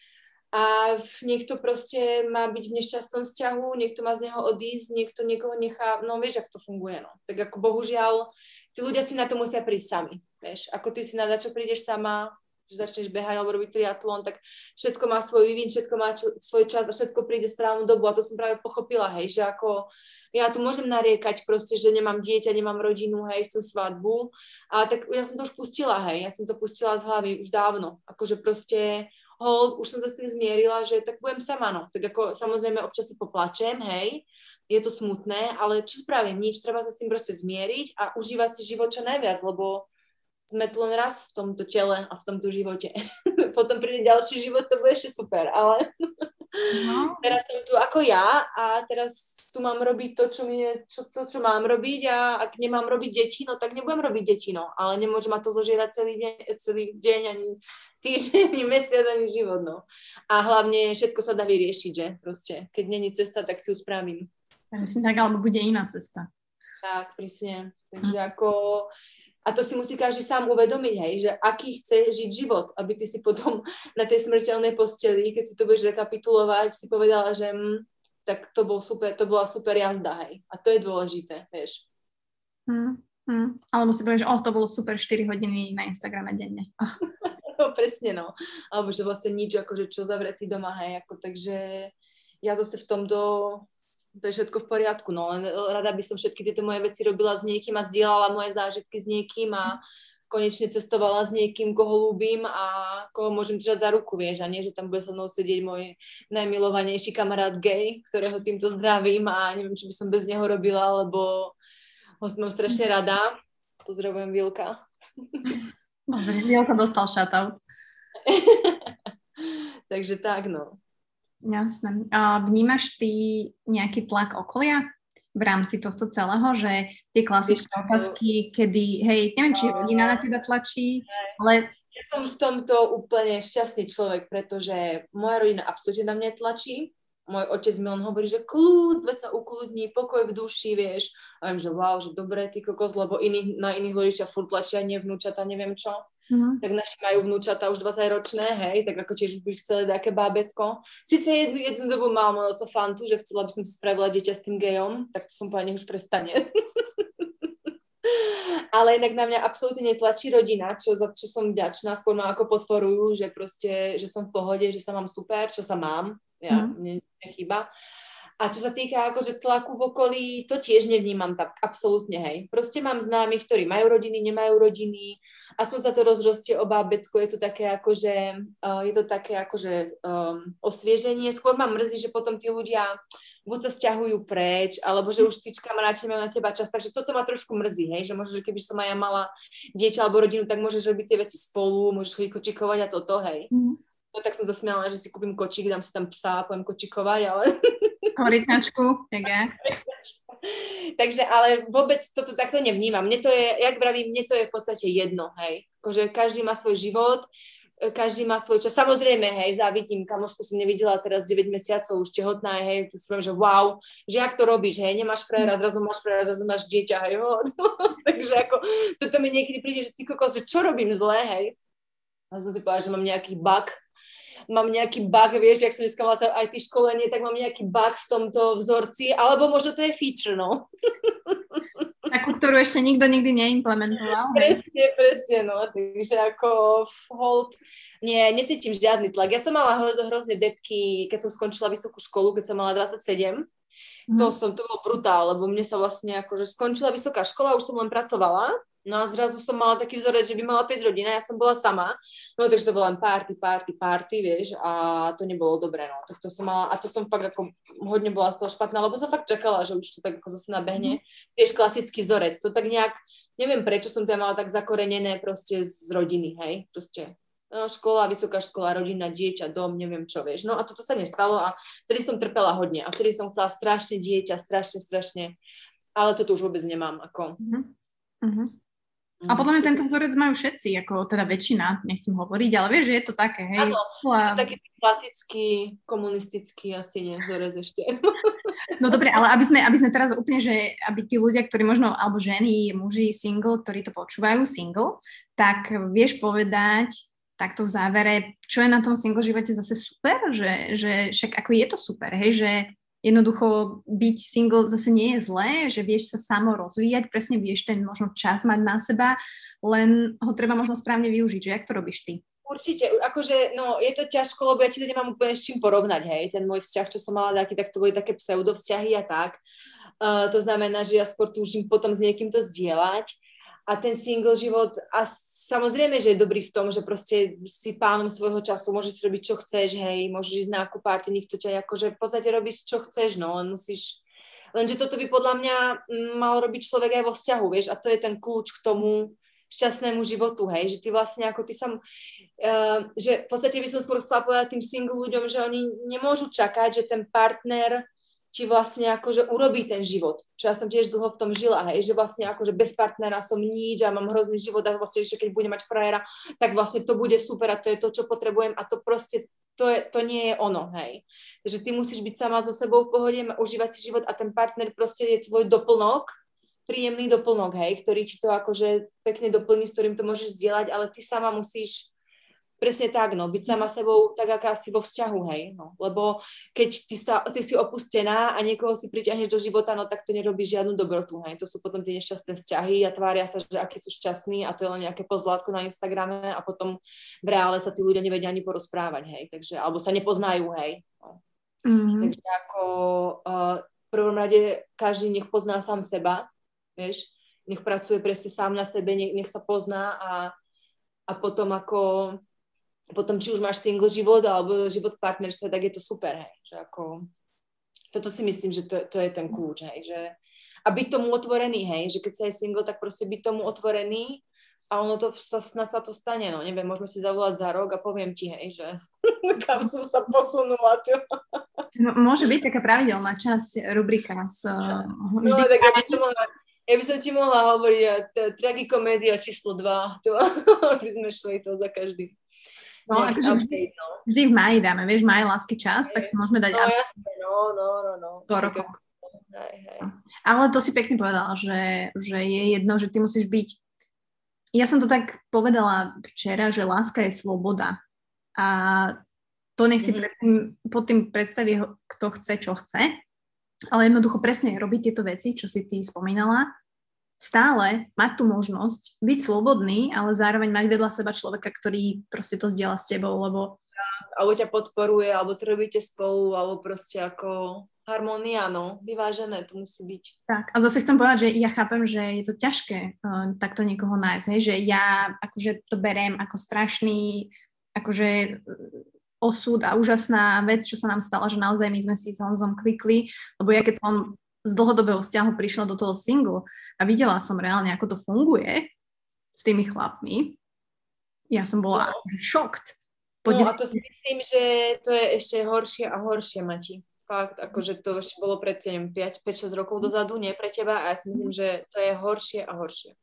A niekto proste má byť v nešťastnom vzťahu, niekto má z neho odísť, niekto niekoho nechá, no vieš, ako to funguje, no. Tak ako bohužiaľ, tí ľudia si na to musia prísť sami, vieš. Ako ty si na čo prídeš sama, začneš behať alebo robiť triatlon, tak všetko má svoj vývin, všetko má čo, svoj čas a všetko príde správnu dobu a to som práve pochopila, hej, že ako ja tu môžem nariekať proste, že nemám dieťa, nemám rodinu, hej, chcem svadbu. A tak ja som to už pustila, hej, ja som to pustila z hlavy už dávno. Akože proste, hold, už som sa s tým zmierila, že tak budem sama, no. Tak ako samozrejme občas si poplačem, hej, je to smutné, ale čo spravím? Nič, treba sa s tým proste zmieriť a užívať si život čo najviac, lebo sme tu len raz v tomto tele a v tomto živote. Potom príde ďalší život, to bude ešte super, ale No. Teraz som tu ako ja a teraz tu mám robiť to, čo, mi, čo, to, čo mám robiť a ak nemám robiť deti, no tak nebudem robiť deti, no. Ale nemôže ma to zožierať celý deň, celý deň ani týždeň, ani mesiac, ani život, no. A hlavne všetko sa dá vyriešiť, že proste. Keď není cesta, tak si ju spravím. Myslím tak, alebo bude iná cesta. Tak, presne. Takže ako a to si musí každý sám uvedomiť, hej, že aký chce žiť život, aby ty si potom na tej smrteľnej posteli, keď si to budeš rekapitulovať, si povedala, že hm, tak to, bol super, to bola super jazda, hej. A to je dôležité, vieš. Hmm, hmm. Alebo si povieš, že oh, to bolo super 4 hodiny na Instagrame denne. Oh. no, presne, no. Alebo že vlastne nič, akože čo zavretý doma, hej, ako, takže ja zase v tom do, to je všetko v poriadku, no len rada by som všetky tieto moje veci robila s niekým a zdieľala moje zážitky s niekým a konečne cestovala s niekým, koho ľúbim a koho môžem držať za ruku, vieš, a nie, že tam bude so mnou sedieť môj najmilovanejší kamarát gay, ktorého týmto zdravím a neviem, či by som bez neho robila, lebo ho som strašne rada. Pozdravujem Vilka. Pozri, Vilka dostal shoutout. Takže tak, no. Jasné. A vnímaš ty nejaký tlak okolia? v rámci tohto celého, že tie klasické otázky, kedy, hej, neviem, či rodina na teba tlačí, ale... Ja som v tomto úplne šťastný človek, pretože moja rodina absolútne na mňa tlačí, môj otec mi len hovorí, že kľud, veď sa ukludní, pokoj v duši, vieš. A viem, že wow, že dobré, ty kokos, lebo iný, na iných rodičia furt tlačia, nie vnúčata, neviem čo. Uh-huh. Tak naši majú vnúčata už 20 ročné, hej, tak ako tiež by chceli také bábetko. Sice jednu, jednu dobu mal oco fantu, že chcela by som si spravila dieťa s tým gejom, tak to som povedala, nech už prestane. Ale inak na mňa absolútne netlačí rodina, čo, za čo som vďačná, skôr ma ako podporujú, že proste, že som v pohode, že sa mám super, čo sa mám, ja, mm. mne nechýba. A čo sa týka akože tlaku v okolí, to tiež nevnímam tak absolútne, hej. Proste mám známych, ktorí majú rodiny, nemajú rodiny, aspoň sa to rozrostie o bábetku, je to také akože, uh, je to také akože um, osvieženie. Skôr ma mrzí, že potom tí ľudia buď sa stiahujú preč, alebo že už tí kamaráti majú na teba čas, takže toto ma trošku mrzí, hej, že možno, že keby som aj ja mala dieťa alebo rodinu, tak môžeš robiť tie veci spolu, môžeš chodiť kočikovať a toto, hej. Mm. No tak som zasmiala, že si kúpim kočík, dám si tam psa a poviem kočikovať, ale... Korytnačku. Takže ale vôbec toto takto nevnímam. Mne to je, jak vravím, mne to je v podstate jedno, hej. Akože každý má svoj život, každý má svoj čas. Samozrejme, hej, závidím, kamošku som nevidela teraz 9 mesiacov, už tehotná, hej, to si poviem, že wow, že jak to robíš, hej, nemáš frajera, zrazu máš frajera, zrazu máš dieťa, hej, jo. Takže ako, toto mi niekedy príde, že ty kokos, čo robím zle, hej. A zase si povedať, že mám nejaký bug, mám nejaký bug, vieš, jak som dneska mala aj ty školenie, tak mám nejaký bug v tomto vzorci, alebo možno to je feature, no. Takú, ktorú ešte nikto nikdy neimplementoval. Presne, presne, no, takže ako hold, nie, necítim žiadny tlak. Ja som mala hrozne depky, keď som skončila vysokú školu, keď som mala 27, Mm. To som, to bol brutál, lebo mne sa vlastne akože skončila vysoká škola, už som len pracovala No a zrazu som mala taký vzorec, že by mala prísť rodina, ja som bola sama, no takže to bolo len party, party, party, vieš, a to nebolo dobré, no. Tak to som mala, a to som fakt ako hodne bola z toho špatná, lebo som fakt čakala, že už to tak ako zase nabehne. Mm. Vieš, klasický vzorec, to tak nejak, neviem prečo som to mala tak zakorenené proste z rodiny, hej, proste. No, škola, vysoká škola, rodina, dieťa, dom, neviem čo, vieš. No a toto sa nestalo a vtedy som trpela hodne a vtedy som chcela strašne dieťa, strašne, strašne, ale toto už vôbec nemám, ako. Mm-hmm. A podľa mňa tento vzorec majú všetci, ako teda väčšina, nechcem hovoriť, ale vieš, že je to také, hej. Áno, a... taký klasický, komunistický asi nie vzorec ešte. No dobre, ale aby sme, aby sme teraz úplne, že aby tí ľudia, ktorí možno, alebo ženy, muži, single, ktorí to počúvajú, single, tak vieš povedať takto v závere, čo je na tom single živote zase super, že, že však ako je to super, hej, že jednoducho byť single zase nie je zlé, že vieš sa samo rozvíjať, presne vieš ten možno čas mať na seba, len ho treba možno správne využiť, že jak to robíš ty? Určite, akože, no, je to ťažko, lebo ja ti to nemám úplne s čím porovnať, hej, ten môj vzťah, čo som mala taký, tak to boli také pseudovzťahy a tak. Uh, to znamená, že ja skôr túžim potom s niekým to zdieľať a ten single život asi samozrejme, že je dobrý v tom, že proste si pánom svojho času, môžeš robiť, čo chceš, hej, môžeš ísť na akú party, nikto ťa akože v podstate robíš, čo chceš, no, len musíš, lenže toto by podľa mňa mm, mal robiť človek aj vo vzťahu, vieš, a to je ten kľúč k tomu šťastnému životu, hej, že ty vlastne ako ty sam, uh, že v podstate by som skôr chcela povedať tým single ľuďom, že oni nemôžu čakať, že ten partner ti vlastne akože urobí ten život. Čo ja som tiež dlho v tom žila, hej, že vlastne akože bez partnera som nič a mám hrozný život a vlastne, že keď budem mať frajera, tak vlastne to bude super a to je to, čo potrebujem a to proste to, je, to nie je ono, hej. Takže ty musíš byť sama so sebou v pohode, užívať si život a ten partner proste je tvoj doplnok, príjemný doplnok, hej, ktorý ti to akože pekne doplní, s ktorým to môžeš zdieľať, ale ty sama musíš Presne tak, no, byť sama sebou tak, aká si vo vzťahu, hej, no, lebo keď ty, sa, ty si opustená a niekoho si priťahneš do života, no tak to nerobí žiadnu dobrotu, hej, to sú potom tie nešťastné vzťahy a tvária sa, že akí sú šťastní a to je len nejaké pozlátko na Instagrame a potom v reále sa tí ľudia nevedia ani porozprávať, hej, takže, alebo sa nepoznajú, hej, no. Mm-hmm. Takže ako uh, v prvom rade každý nech pozná sám seba, vieš, nech pracuje presne sám na sebe, nech, nech sa pozná a, a potom ako potom či už máš single život alebo život v partnerstve, tak je to super, hej. Že ako, toto si myslím, že to, to je ten kľúč, hej. Že, a byť tomu otvorený, hej, že keď sa je single, tak proste byť tomu otvorený a ono to sa snad sa to stane, no neviem, môžeme si zavolať za rok a poviem ti, hej, že kam som sa posunula. Môže byť taká pravidelná časť rubrika s... Uh, no, tak ja by, som mohla, ja by som ti mohla hovoriť tragikomédia číslo 2, to by sme šli to za každý. No, akože vždy, no. vždy v maji dáme, vieš, maj, lásky čas, tak si môžeme dať... No, jasne, no, no, no, no. Po rokov. Hej, hej. Ale to si pekne povedala, že, že je jedno, že ty musíš byť ja som to tak povedala včera, že láska je sloboda. A to nech si mm-hmm. pred tým, pod tým predstaví, kto chce, čo chce. Ale jednoducho presne robiť tieto veci, čo si ty spomínala. Stále mať tú možnosť byť slobodný, ale zároveň mať vedľa seba človeka, ktorý proste to zdieľa s tebou, lebo... Alebo ťa podporuje, alebo to robíte spolu, alebo proste ako harmonia, no, vyvážené to musí byť. Tak, a zase chcem povedať, že ja chápem, že je to ťažké uh, takto niekoho nájsť, hej? že ja akože to beriem ako strašný, akože eh, osud a úžasná vec, čo sa nám stala, že naozaj my sme si s Honzom klikli, lebo ja keď som z dlhodobého vzťahu prišla do toho single a videla som reálne, ako to funguje s tými chlapmi, ja som bola no. šokt. Podíva... No a to si myslím, že to je ešte horšie a horšie, Mati fakt, akože to ešte bolo pred, neviem, 5-6 rokov dozadu, nie pre teba a ja si myslím, že to je horšie a horšie.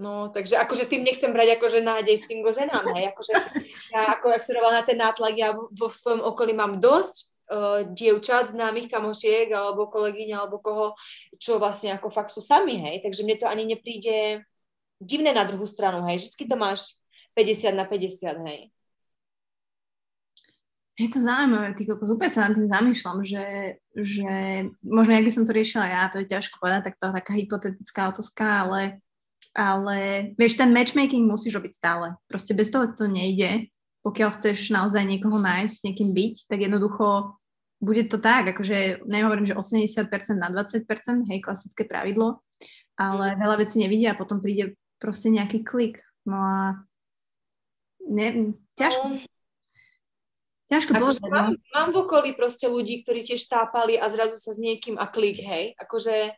No, takže akože tým nechcem brať akože nádej single ženám, hej, akože ja ako som na ten nátlak, ja vo svojom okolí mám dosť uh, dievčat, známych kamošiek, alebo kolegyň, alebo koho, čo vlastne ako fakt sú sami, hej, takže mne to ani nepríde divné na druhú stranu, hej, vždycky to máš 50 na 50, hej. Je to zaujímavé, ty kokos, úplne sa nad tým zamýšľam, že, že možno, ak by som to riešila ja, to je ťažko povedať, tak to je taká hypotetická otázka, ale, ale vieš, ten matchmaking musíš robiť stále. Proste bez toho to nejde. Pokiaľ chceš naozaj niekoho nájsť, s niekým byť, tak jednoducho bude to tak, akože nehovorím, že 80% na 20%, hej, klasické pravidlo, ale mhm. veľa vecí nevidia a potom príde proste nejaký klik. No a ne, ťažko. No, Ťažko akože mám, no. mám v okolí proste ľudí, ktorí tiež tápali a zrazu sa s niekým a klik, hej. Akože,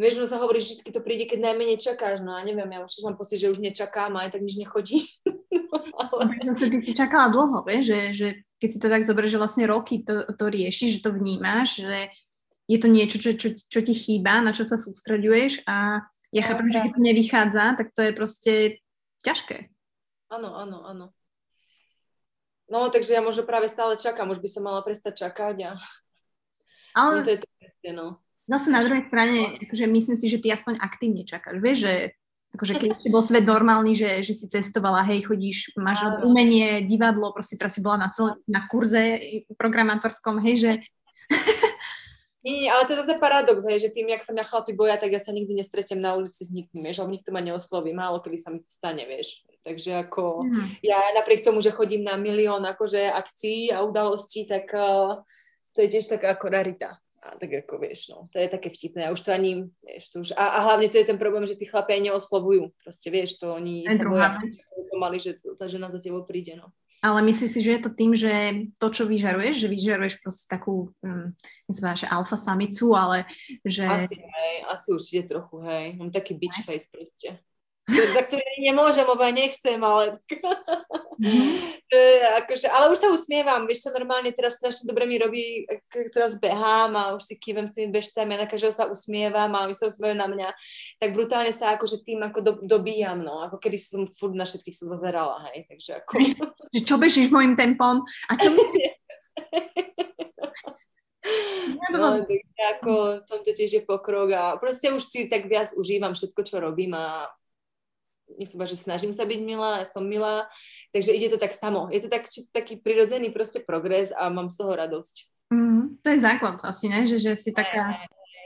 vieš, no sa hovorí, že vždy to príde, keď najmenej čakáš. No a neviem, ja už mám pocit, že už nečakám a aj tak nič nechodí. Ale... Zase ty si čakala dlho, vieš, že, že keď si to tak zoberieš, že vlastne roky to, to riešiš, že to vnímaš, že je to niečo, čo, čo, čo ti chýba, na čo sa sústreďuješ a ja no, chápem, že keď to nevychádza, tak to je proste ťažké. Áno, áno, áno. No, takže ja možno práve stále čakám, už by som mala prestať čakať a... Ale... No, to je to no. Zase na druhej strane, akože myslím si, že ty aspoň aktívne čakáš, vieš, že akože keď ešte bol svet normálny, že, že si cestovala, hej, chodíš, máš Áno. umenie, divadlo, proste teraz si bola na, celé, na kurze programátorskom, hej, že... Nie, ale to je zase paradox, hej, že tým, jak sa mňa chlapi boja, tak ja sa nikdy nestretnem na ulici s nikým, vieš, alebo nikto ma neosloví, málo kedy sa mi to stane, vieš. Takže ako mm. ja napriek tomu, že chodím na milión akože akcií a udalostí, tak uh, to je tiež taká ako rarita. A tak ako vieš, no, to je také vtipné. A už to ani, vieš, to už, a, a hlavne to je ten problém, že tí chlapi aj neoslovujú. Proste, vieš, to oni aj sa boja, mali, že tá žena za tebou príde, no. Ale myslíš si, že je to tým, že to, čo vyžaruješ, že vyžaruješ proste takú, um, myslím, že alfa samicu, ale že... Asi, hej, asi určite trochu, hej. Mám taký bitch face proste za ktorý nemôžem, lebo ja nechcem, ale... Mm. akože, ale už sa usmievam, vieš čo, normálne teraz strašne dobre mi robí, teraz behám a už si kývem s tými bežcami a na každého sa usmievam a oni sa usmievajú na mňa, tak brutálne sa akože tým ako do, dobíjam, no, ako kedy som furt na všetkých sa zazerala, hej, takže ako... Že čo bežíš môjim tempom? A čo... No, tak ako v tomto tiež je pokrok a proste už si tak viac užívam všetko, čo robím a nechcem že snažím sa byť milá, ja som milá, takže ide to tak samo. Je to tak, či, taký prirodzený proste progres a mám z toho radosť. Mm, to je základ asi, ne? Že, že si taká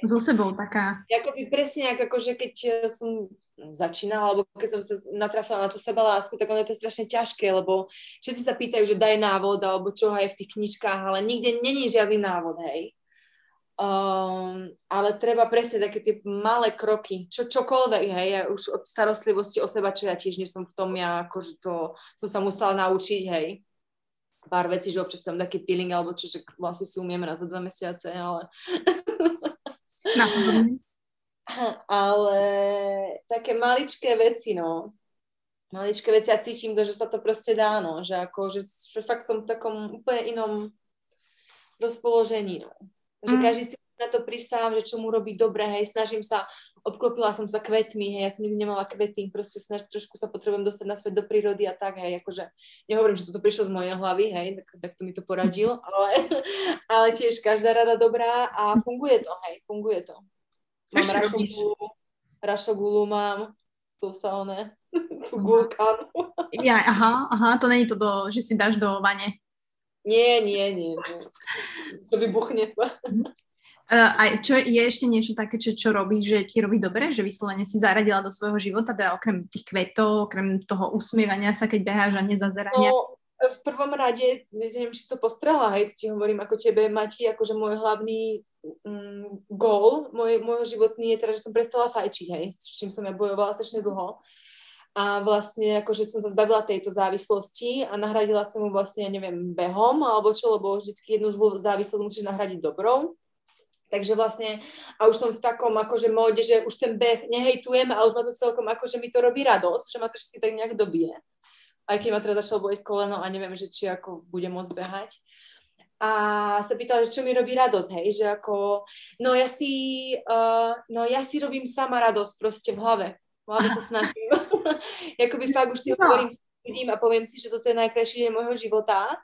so sebou taká. Jakoby presne, ako že keď eh, som začínala, alebo keď som sa natrafila na tú sebalásku, tak ono je to strašne ťažké, lebo všetci sa pýtajú, že daj návod, alebo čo aj v tých knižkách, ale nikde není žiadny návod, hej. Um, ale treba presne také tie malé kroky, čo, čokoľvek, hej, ja už od starostlivosti o seba, čo ja tiež nie som v tom, ja akože to som sa musela naučiť, hej, pár vecí, že občas tam taký peeling, alebo čo, že vlastne si umieme raz za dva mesiace, ale... ale také maličké veci, no. Maličké veci a cítim to, že sa to proste dá, no. Že ako, že, že fakt som v takom úplne inom rozpoložení, no. Že mm. každý si na to pristávam, že čo mu robí dobre, hej, snažím sa, obklopila som sa kvetmi, hej, ja som nikdy nemala kvety, proste snaž, trošku sa potrebujem dostať na svet do prírody a tak, hej, akože nehovorím, že toto prišlo z mojej hlavy, hej, tak, tak to mi to poradil, ale, ale tiež každá rada dobrá a funguje to, hej, funguje to. Mám rašogulu, rašogulu mám, tu sa one, tu gulkan. Ja, aha, aha, to není to, do, že si dáš do vane. Nie, nie, nie. nie. To vybuchne. A čo je ešte niečo také, čo, čo robí, že ti robí dobre, že vyslovene si zaradila do svojho života, teda okrem tých kvetov, okrem toho usmievania sa, keď beháš a nezazerania? No, v prvom rade, neviem, či si to postrela, hej, ti hovorím ako tebe, Mati, akože môj hlavný mm, goal, môj, môj životný je teda, že som prestala fajčiť, hej, s čím som ja bojovala strašne dlho. A vlastne akože som sa zbavila tejto závislosti a nahradila som mu vlastne, ja neviem, behom alebo čo, lebo vždycky jednu zlú závislosť musíš nahradiť dobrou. Takže vlastne, a už som v takom akože móde, že už ten beh nehejtujem, ale už ma to celkom akože mi to robí radosť, že ma to všetky tak nejak dobije. Aj keď ma teda začalo boleť koleno a neviem, že či ako budem môcť behať. A sa pýtala, že čo mi robí radosť, hej, že ako, no ja si, uh, no ja si robím sama radosť proste v hlave. Hlave sa snažím. Jakoby fakt už si hovorím, vidím a poviem si, že toto je najkrajší deň môjho života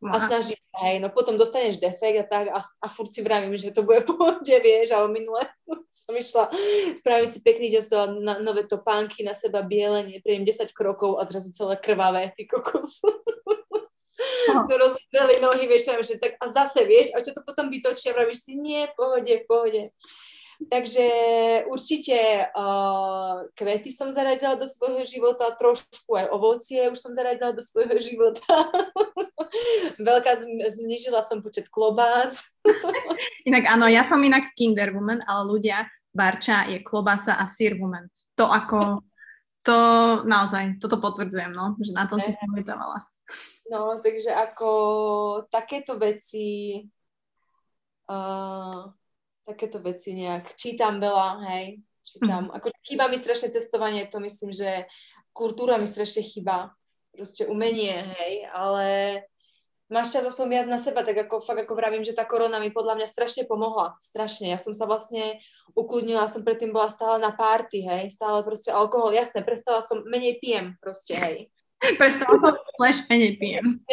a snažím sa, hej, no potom dostaneš defekt a tak a, a furt si vravím, že to bude v pohode, vieš, ale minule som išla, spravím si pekný deň, na nové topánky na seba biele, nepriem 10 krokov a zrazu celé krvavé, ty kokos. No. to rozhodali nohy, vieš, že tak a zase, vieš, a čo to potom vytočia, vravíš si, nie, pohode, pohode. Takže určite uh, kvety som zaradila do svojho života, trošku aj ovocie už som zaradila do svojho života. Veľká, znižila som počet klobás. inak áno, ja som inak kinder woman, ale ľudia, Barča je klobasa a sír woman. To ako, to naozaj, toto potvrdzujem, no, že na tom si som No, takže ako takéto veci uh, takéto veci nejak. Čítam veľa, hej, čítam. Mhm. Ako chýba mi strašne cestovanie, to myslím, že kultúra mi strašne chýba. Proste umenie, hej, ale máš čas aspoň viac na seba, tak ako fakt ako vravím, že tá korona mi podľa mňa strašne pomohla. Strašne. Ja som sa vlastne ukludnila, som predtým bola stále na párty, hej, stále proste alkohol, jasné, prestala som, menej pijem proste, hej. Prestala som, slash menej pijem.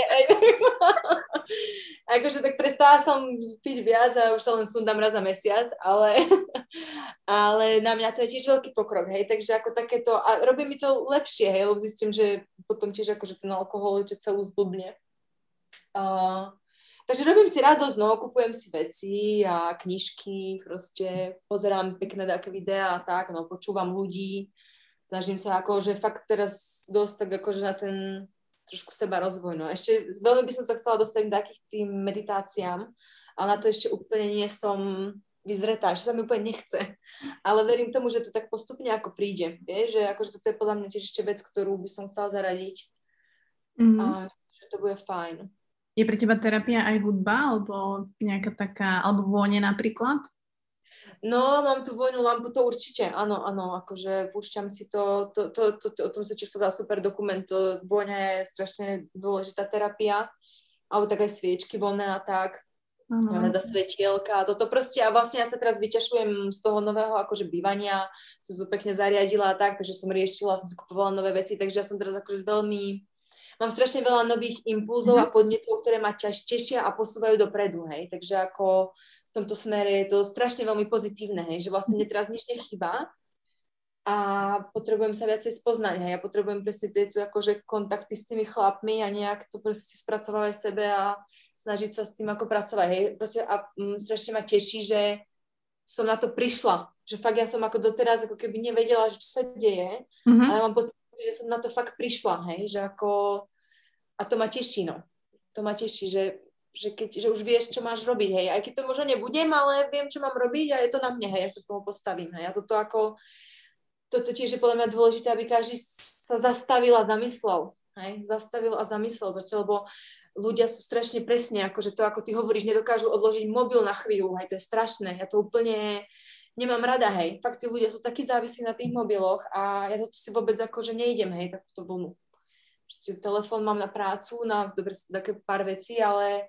akože tak prestala som piť viac a už sa len sundám raz za mesiac, ale, ale na mňa to je tiež veľký pokrok, hej, takže ako takéto, a robí mi to lepšie, hej, lebo zistím, že potom tiež akože ten alkohol že celú zblbne. Uh, takže robím si radosť, no, kupujem si veci a knižky, proste pozerám pekné také videá a tak, no, počúvam ľudí, snažím sa akože fakt teraz dosť tak akože na ten trošku seba rozvoj. No. Ešte veľmi by som sa chcela dostať k takých tým meditáciám, ale na to ešte úplne nie som vyzretá, že sa mi úplne nechce. Ale verím tomu, že to tak postupne ako príde. Vieš, že akože toto je podľa mňa tiež ešte vec, ktorú by som chcela zaradiť. Mm-hmm. A že to bude fajn. Je pre teba terapia aj hudba, alebo nejaká taká, alebo vône napríklad? No, mám tu vojnu lampu, to určite, áno, áno, akože púšťam si to, to, to, to, to o tom sa tiež pozal super dokument, to vôňa je strašne dôležitá terapia, alebo tak aj sviečky voľné a tak, mám rada svetielka, toto proste, a vlastne ja sa teraz vyťašujem z toho nového akože bývania, som to pekne zariadila a tak, takže som riešila, som si kupovala nové veci, takže ja som teraz akože veľmi, mám strašne veľa nových impulzov uh-huh. a podnetov, ktoré ma tešia a posúvajú dopredu, hej, takže ako tomto smere je to strašne veľmi pozitívne, hej, že vlastne mne teraz nič nechýba a potrebujem sa viacej spoznať. Hej. Ja potrebujem presne tieto akože kontakty s tými chlapmi a nejak to proste spracovať v sebe a snažiť sa s tým ako pracovať. Hej. Proste a m, mm, strašne ma teší, že som na to prišla. Že fakt ja som ako doteraz ako keby nevedela, že čo sa deje, mm-hmm. ale mám pocit, že som na to fakt prišla, hej, že ako a to ma teší, no. To ma teší, že že, keď, že už vieš, čo máš robiť, hej. Aj keď to možno nebudem, ale viem, čo mám robiť a je to na mne, hej, ja sa k tomu postavím, hej. A toto ako, toto tiež je podľa mňa dôležité, aby každý sa zastavil a zamyslel, hej, zastavil a zamyslel, pretože, lebo ľudia sú strašne presne, akože to, ako ty hovoríš, nedokážu odložiť mobil na chvíľu, hej, to je strašné, ja to úplne, nemám rada, hej. Fakt tí ľudia sú takí závisí na tých mobiloch a ja to si vôbec ako, že nejdem, hej, takúto vlnu. Proste telefón mám na prácu, na dobre, také pár vecí, ale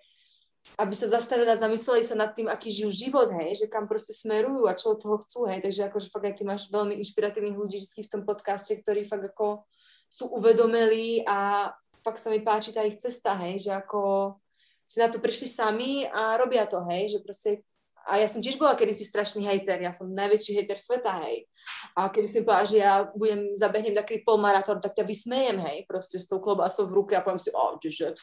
aby sa zastavili a zamysleli sa nad tým, aký žijú život, hej, že kam proste smerujú a čo od toho chcú, hej, takže akože fakt aj ty máš veľmi inšpiratívnych ľudí vždy v tom podcaste, ktorí fakt ako sú uvedomelí a fakt sa mi páči tá ich cesta, hej, že ako si na to prišli sami a robia to, hej, že proste a ja som tiež bola kedysi strašný hejter, ja som najväčší hejter sveta, hej. A keď si povedala, že ja budem, zabehnem taký polmaratón, tak ťa vysmejem, hej, proste s tou klobásou v ruke a poviem si, oh, že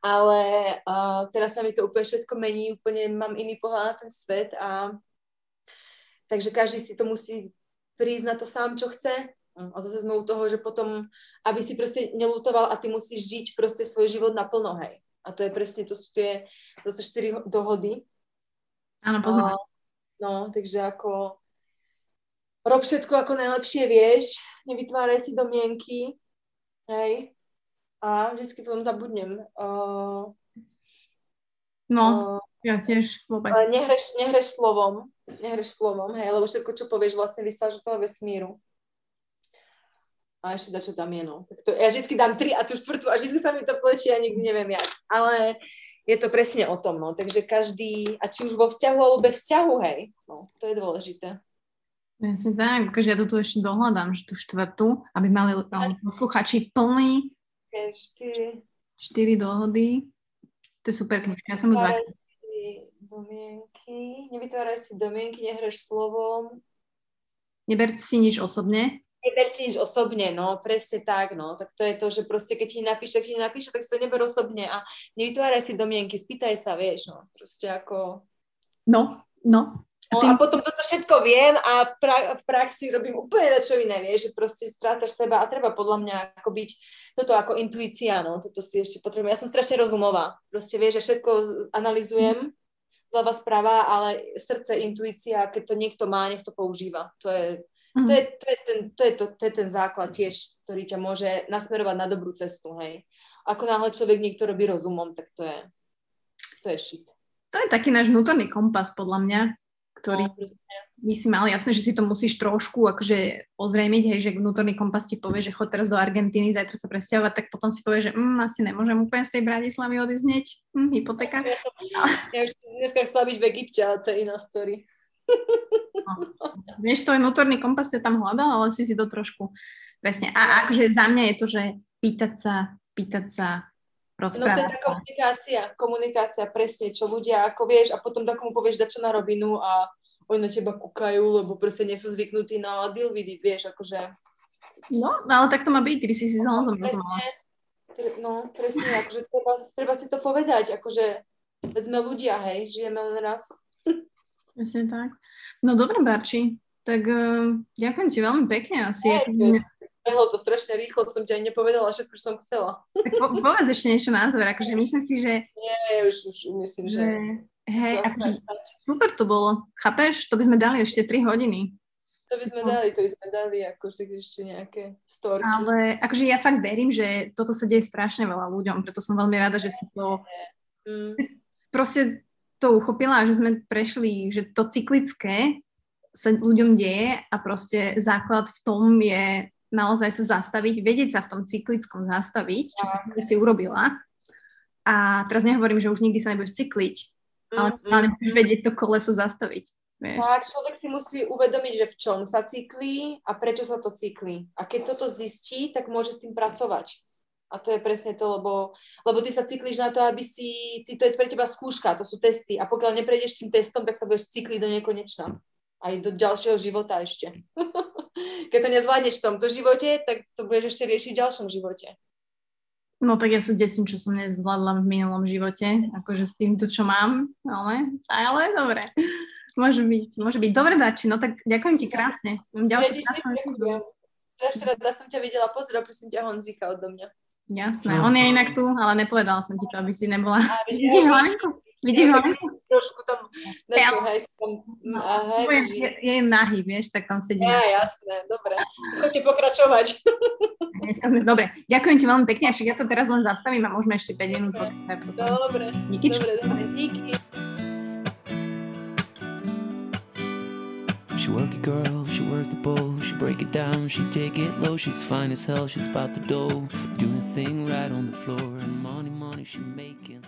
Ale uh, teraz sa mi to úplne všetko mení, úplne mám iný pohľad na ten svet a takže každý si to musí prísť na to sám, čo chce. A zase sme u toho, že potom, aby si proste nelutoval a ty musíš žiť proste svoj život naplno, hej. A to je presne, to sú tie zase štyri dohody, Áno, poznám. No, takže ako rob všetko ako najlepšie vieš, nevytváraj si domienky, hej, a vždycky potom zabudnem. Uh, no, uh, ja tiež vôbec. Ale nehreš, nehreš slovom, nehreš slovom, hej, lebo všetko, čo povieš, vlastne vysláš do toho vesmíru. A ešte dačo tam je, no. Tak to, ja vždycky dám tri a tú štvrtú a vždycky sa mi to plečí a nikdy neviem jak. Ale je to presne o tom, no. Takže každý, a či už vo vzťahu alebo bez vzťahu, hej, no, to je dôležité. Presne tak, takže ja to tu ešte dohľadám, že tú štvrtú, aby mali posluchači plný štyri. štyri dohody. To je super knižka, ja som ju dva. Domienky, nevytváraj si domienky, nehreš slovom. Neber si nič osobne neber si nič osobne, no, presne tak, no, tak to je to, že proste keď ti napíše, tak ti napíše, tak si to neber osobne a nevytváraj si domienky, spýtaj sa, vieš, no, proste ako... No, no. No a potom toto všetko viem a v, pra- v praxi robím úplne čo iné, vieš, že proste strácaš seba a treba podľa mňa ako byť toto ako intuícia, no, toto si ešte potrebujem. Ja som strašne rozumová, proste vieš, že všetko analizujem, zľava správa, ale srdce, intuícia, keď to niekto má, nech to používa. To je Mm. To, je, to, je ten, to, je to, to je ten základ tiež, ktorý ťa môže nasmerovať na dobrú cestu, hej. Ako náhle človek niekto robí rozumom, tak to je, to je shit. To je taký náš vnútorný kompas, podľa mňa, ktorý no, my si mali jasné, že si to musíš trošku akože ozrejmiť, hej, že vnútorný kompas ti povie, že chod teraz do Argentíny, zajtra sa presťahovať, tak potom si povie, že mm, asi nemôžem úplne z tej Bratislavy odísť hneď, hm, hypotéka. Ja, som, ja už dneska chcela byť v Egypte, ale to je iná story. No. Vieš, to je vnútorný kompas, sa tam hľadal, ale si si to trošku presne. A akože za mňa je to, že pýtať sa, pýtať sa, rozprávať. No to je tá komunikácia, komunikácia, presne, čo ľudia, ako vieš, a potom takomu povieš čo na robinu a oni na teba kúkajú, lebo proste nie sú zvyknutí na deal vidiť, vieš, akože... No, ale tak to má byť, ty by si si s Honzom rozumela. No, presne, akože treba, treba si to povedať, akože veď sme ľudia, hej, žijeme len raz. Presne tak. No dobre, Barči, tak uh, ďakujem ti veľmi pekne asi. Behlo to strašne rýchlo, som ti aj nepovedala všetko, čo som chcela. Tak po, povedz ešte niečo na záver, akože myslím si, že... Nie, už, už myslím, že... že hej, akože, super to bolo. Chápeš? To by sme dali ešte 3 hodiny. To by sme dali, to by sme dali akože ešte nejaké storky. Ale akože ja fakt verím, že toto sa deje strašne veľa ľuďom, preto som veľmi rada, že si to... Mm. Proste to uchopila, že sme prešli, že to cyklické sa ľuďom deje a proste základ v tom je naozaj sa zastaviť, vedieť sa v tom cyklickom zastaviť, čo si, si urobila. A teraz nehovorím, že už nikdy sa nebudeš cykliť, ale, ale musíš vedieť to koleso zastaviť. Vieš. Tak, človek si musí uvedomiť, že v čom sa cyklí a prečo sa to cyklí. A keď toto zistí, tak môže s tým pracovať. A to je presne to, lebo, lebo ty sa cyklíš na to, aby si, ty, to je pre teba skúška, to sú testy. A pokiaľ neprejdeš tým testom, tak sa budeš cykliť do nekonečna. Aj do ďalšieho života ešte. Keď to nezvládneš v tomto živote, tak to budeš ešte riešiť v ďalšom živote. No tak ja sa desím, čo som nezvládla v minulom živote, akože s týmto, čo mám, ale, ale dobre. Môže byť, môže byť. Dobre, Bači, no tak ďakujem ti krásne. Ďalšie krásne. Strašne rada som ťa videla. Pozdrav, prosím ťa, Honzíka odo mňa. Jasné, on je inak tu, ale nepovedala som ti to, aby si nebola. A, vidíš hlavinku? Vidíš hlavinku? Trošku tam, nečo, hej, tam, no, je, je nahý, vieš, tak tam sedí. Ja, jasné, dobre. Choďte pokračovať. Dneska sme, dobre, ďakujem ti veľmi pekne, až ja to teraz len zastavím a môžeme ešte 5 minút. Dobre, dobre, dobre, díky. She work it, girl, she work the bowl. She break it down, she take it low. She's fine as hell, she's about the dough. Doing a thing right on the floor. And money, money she making.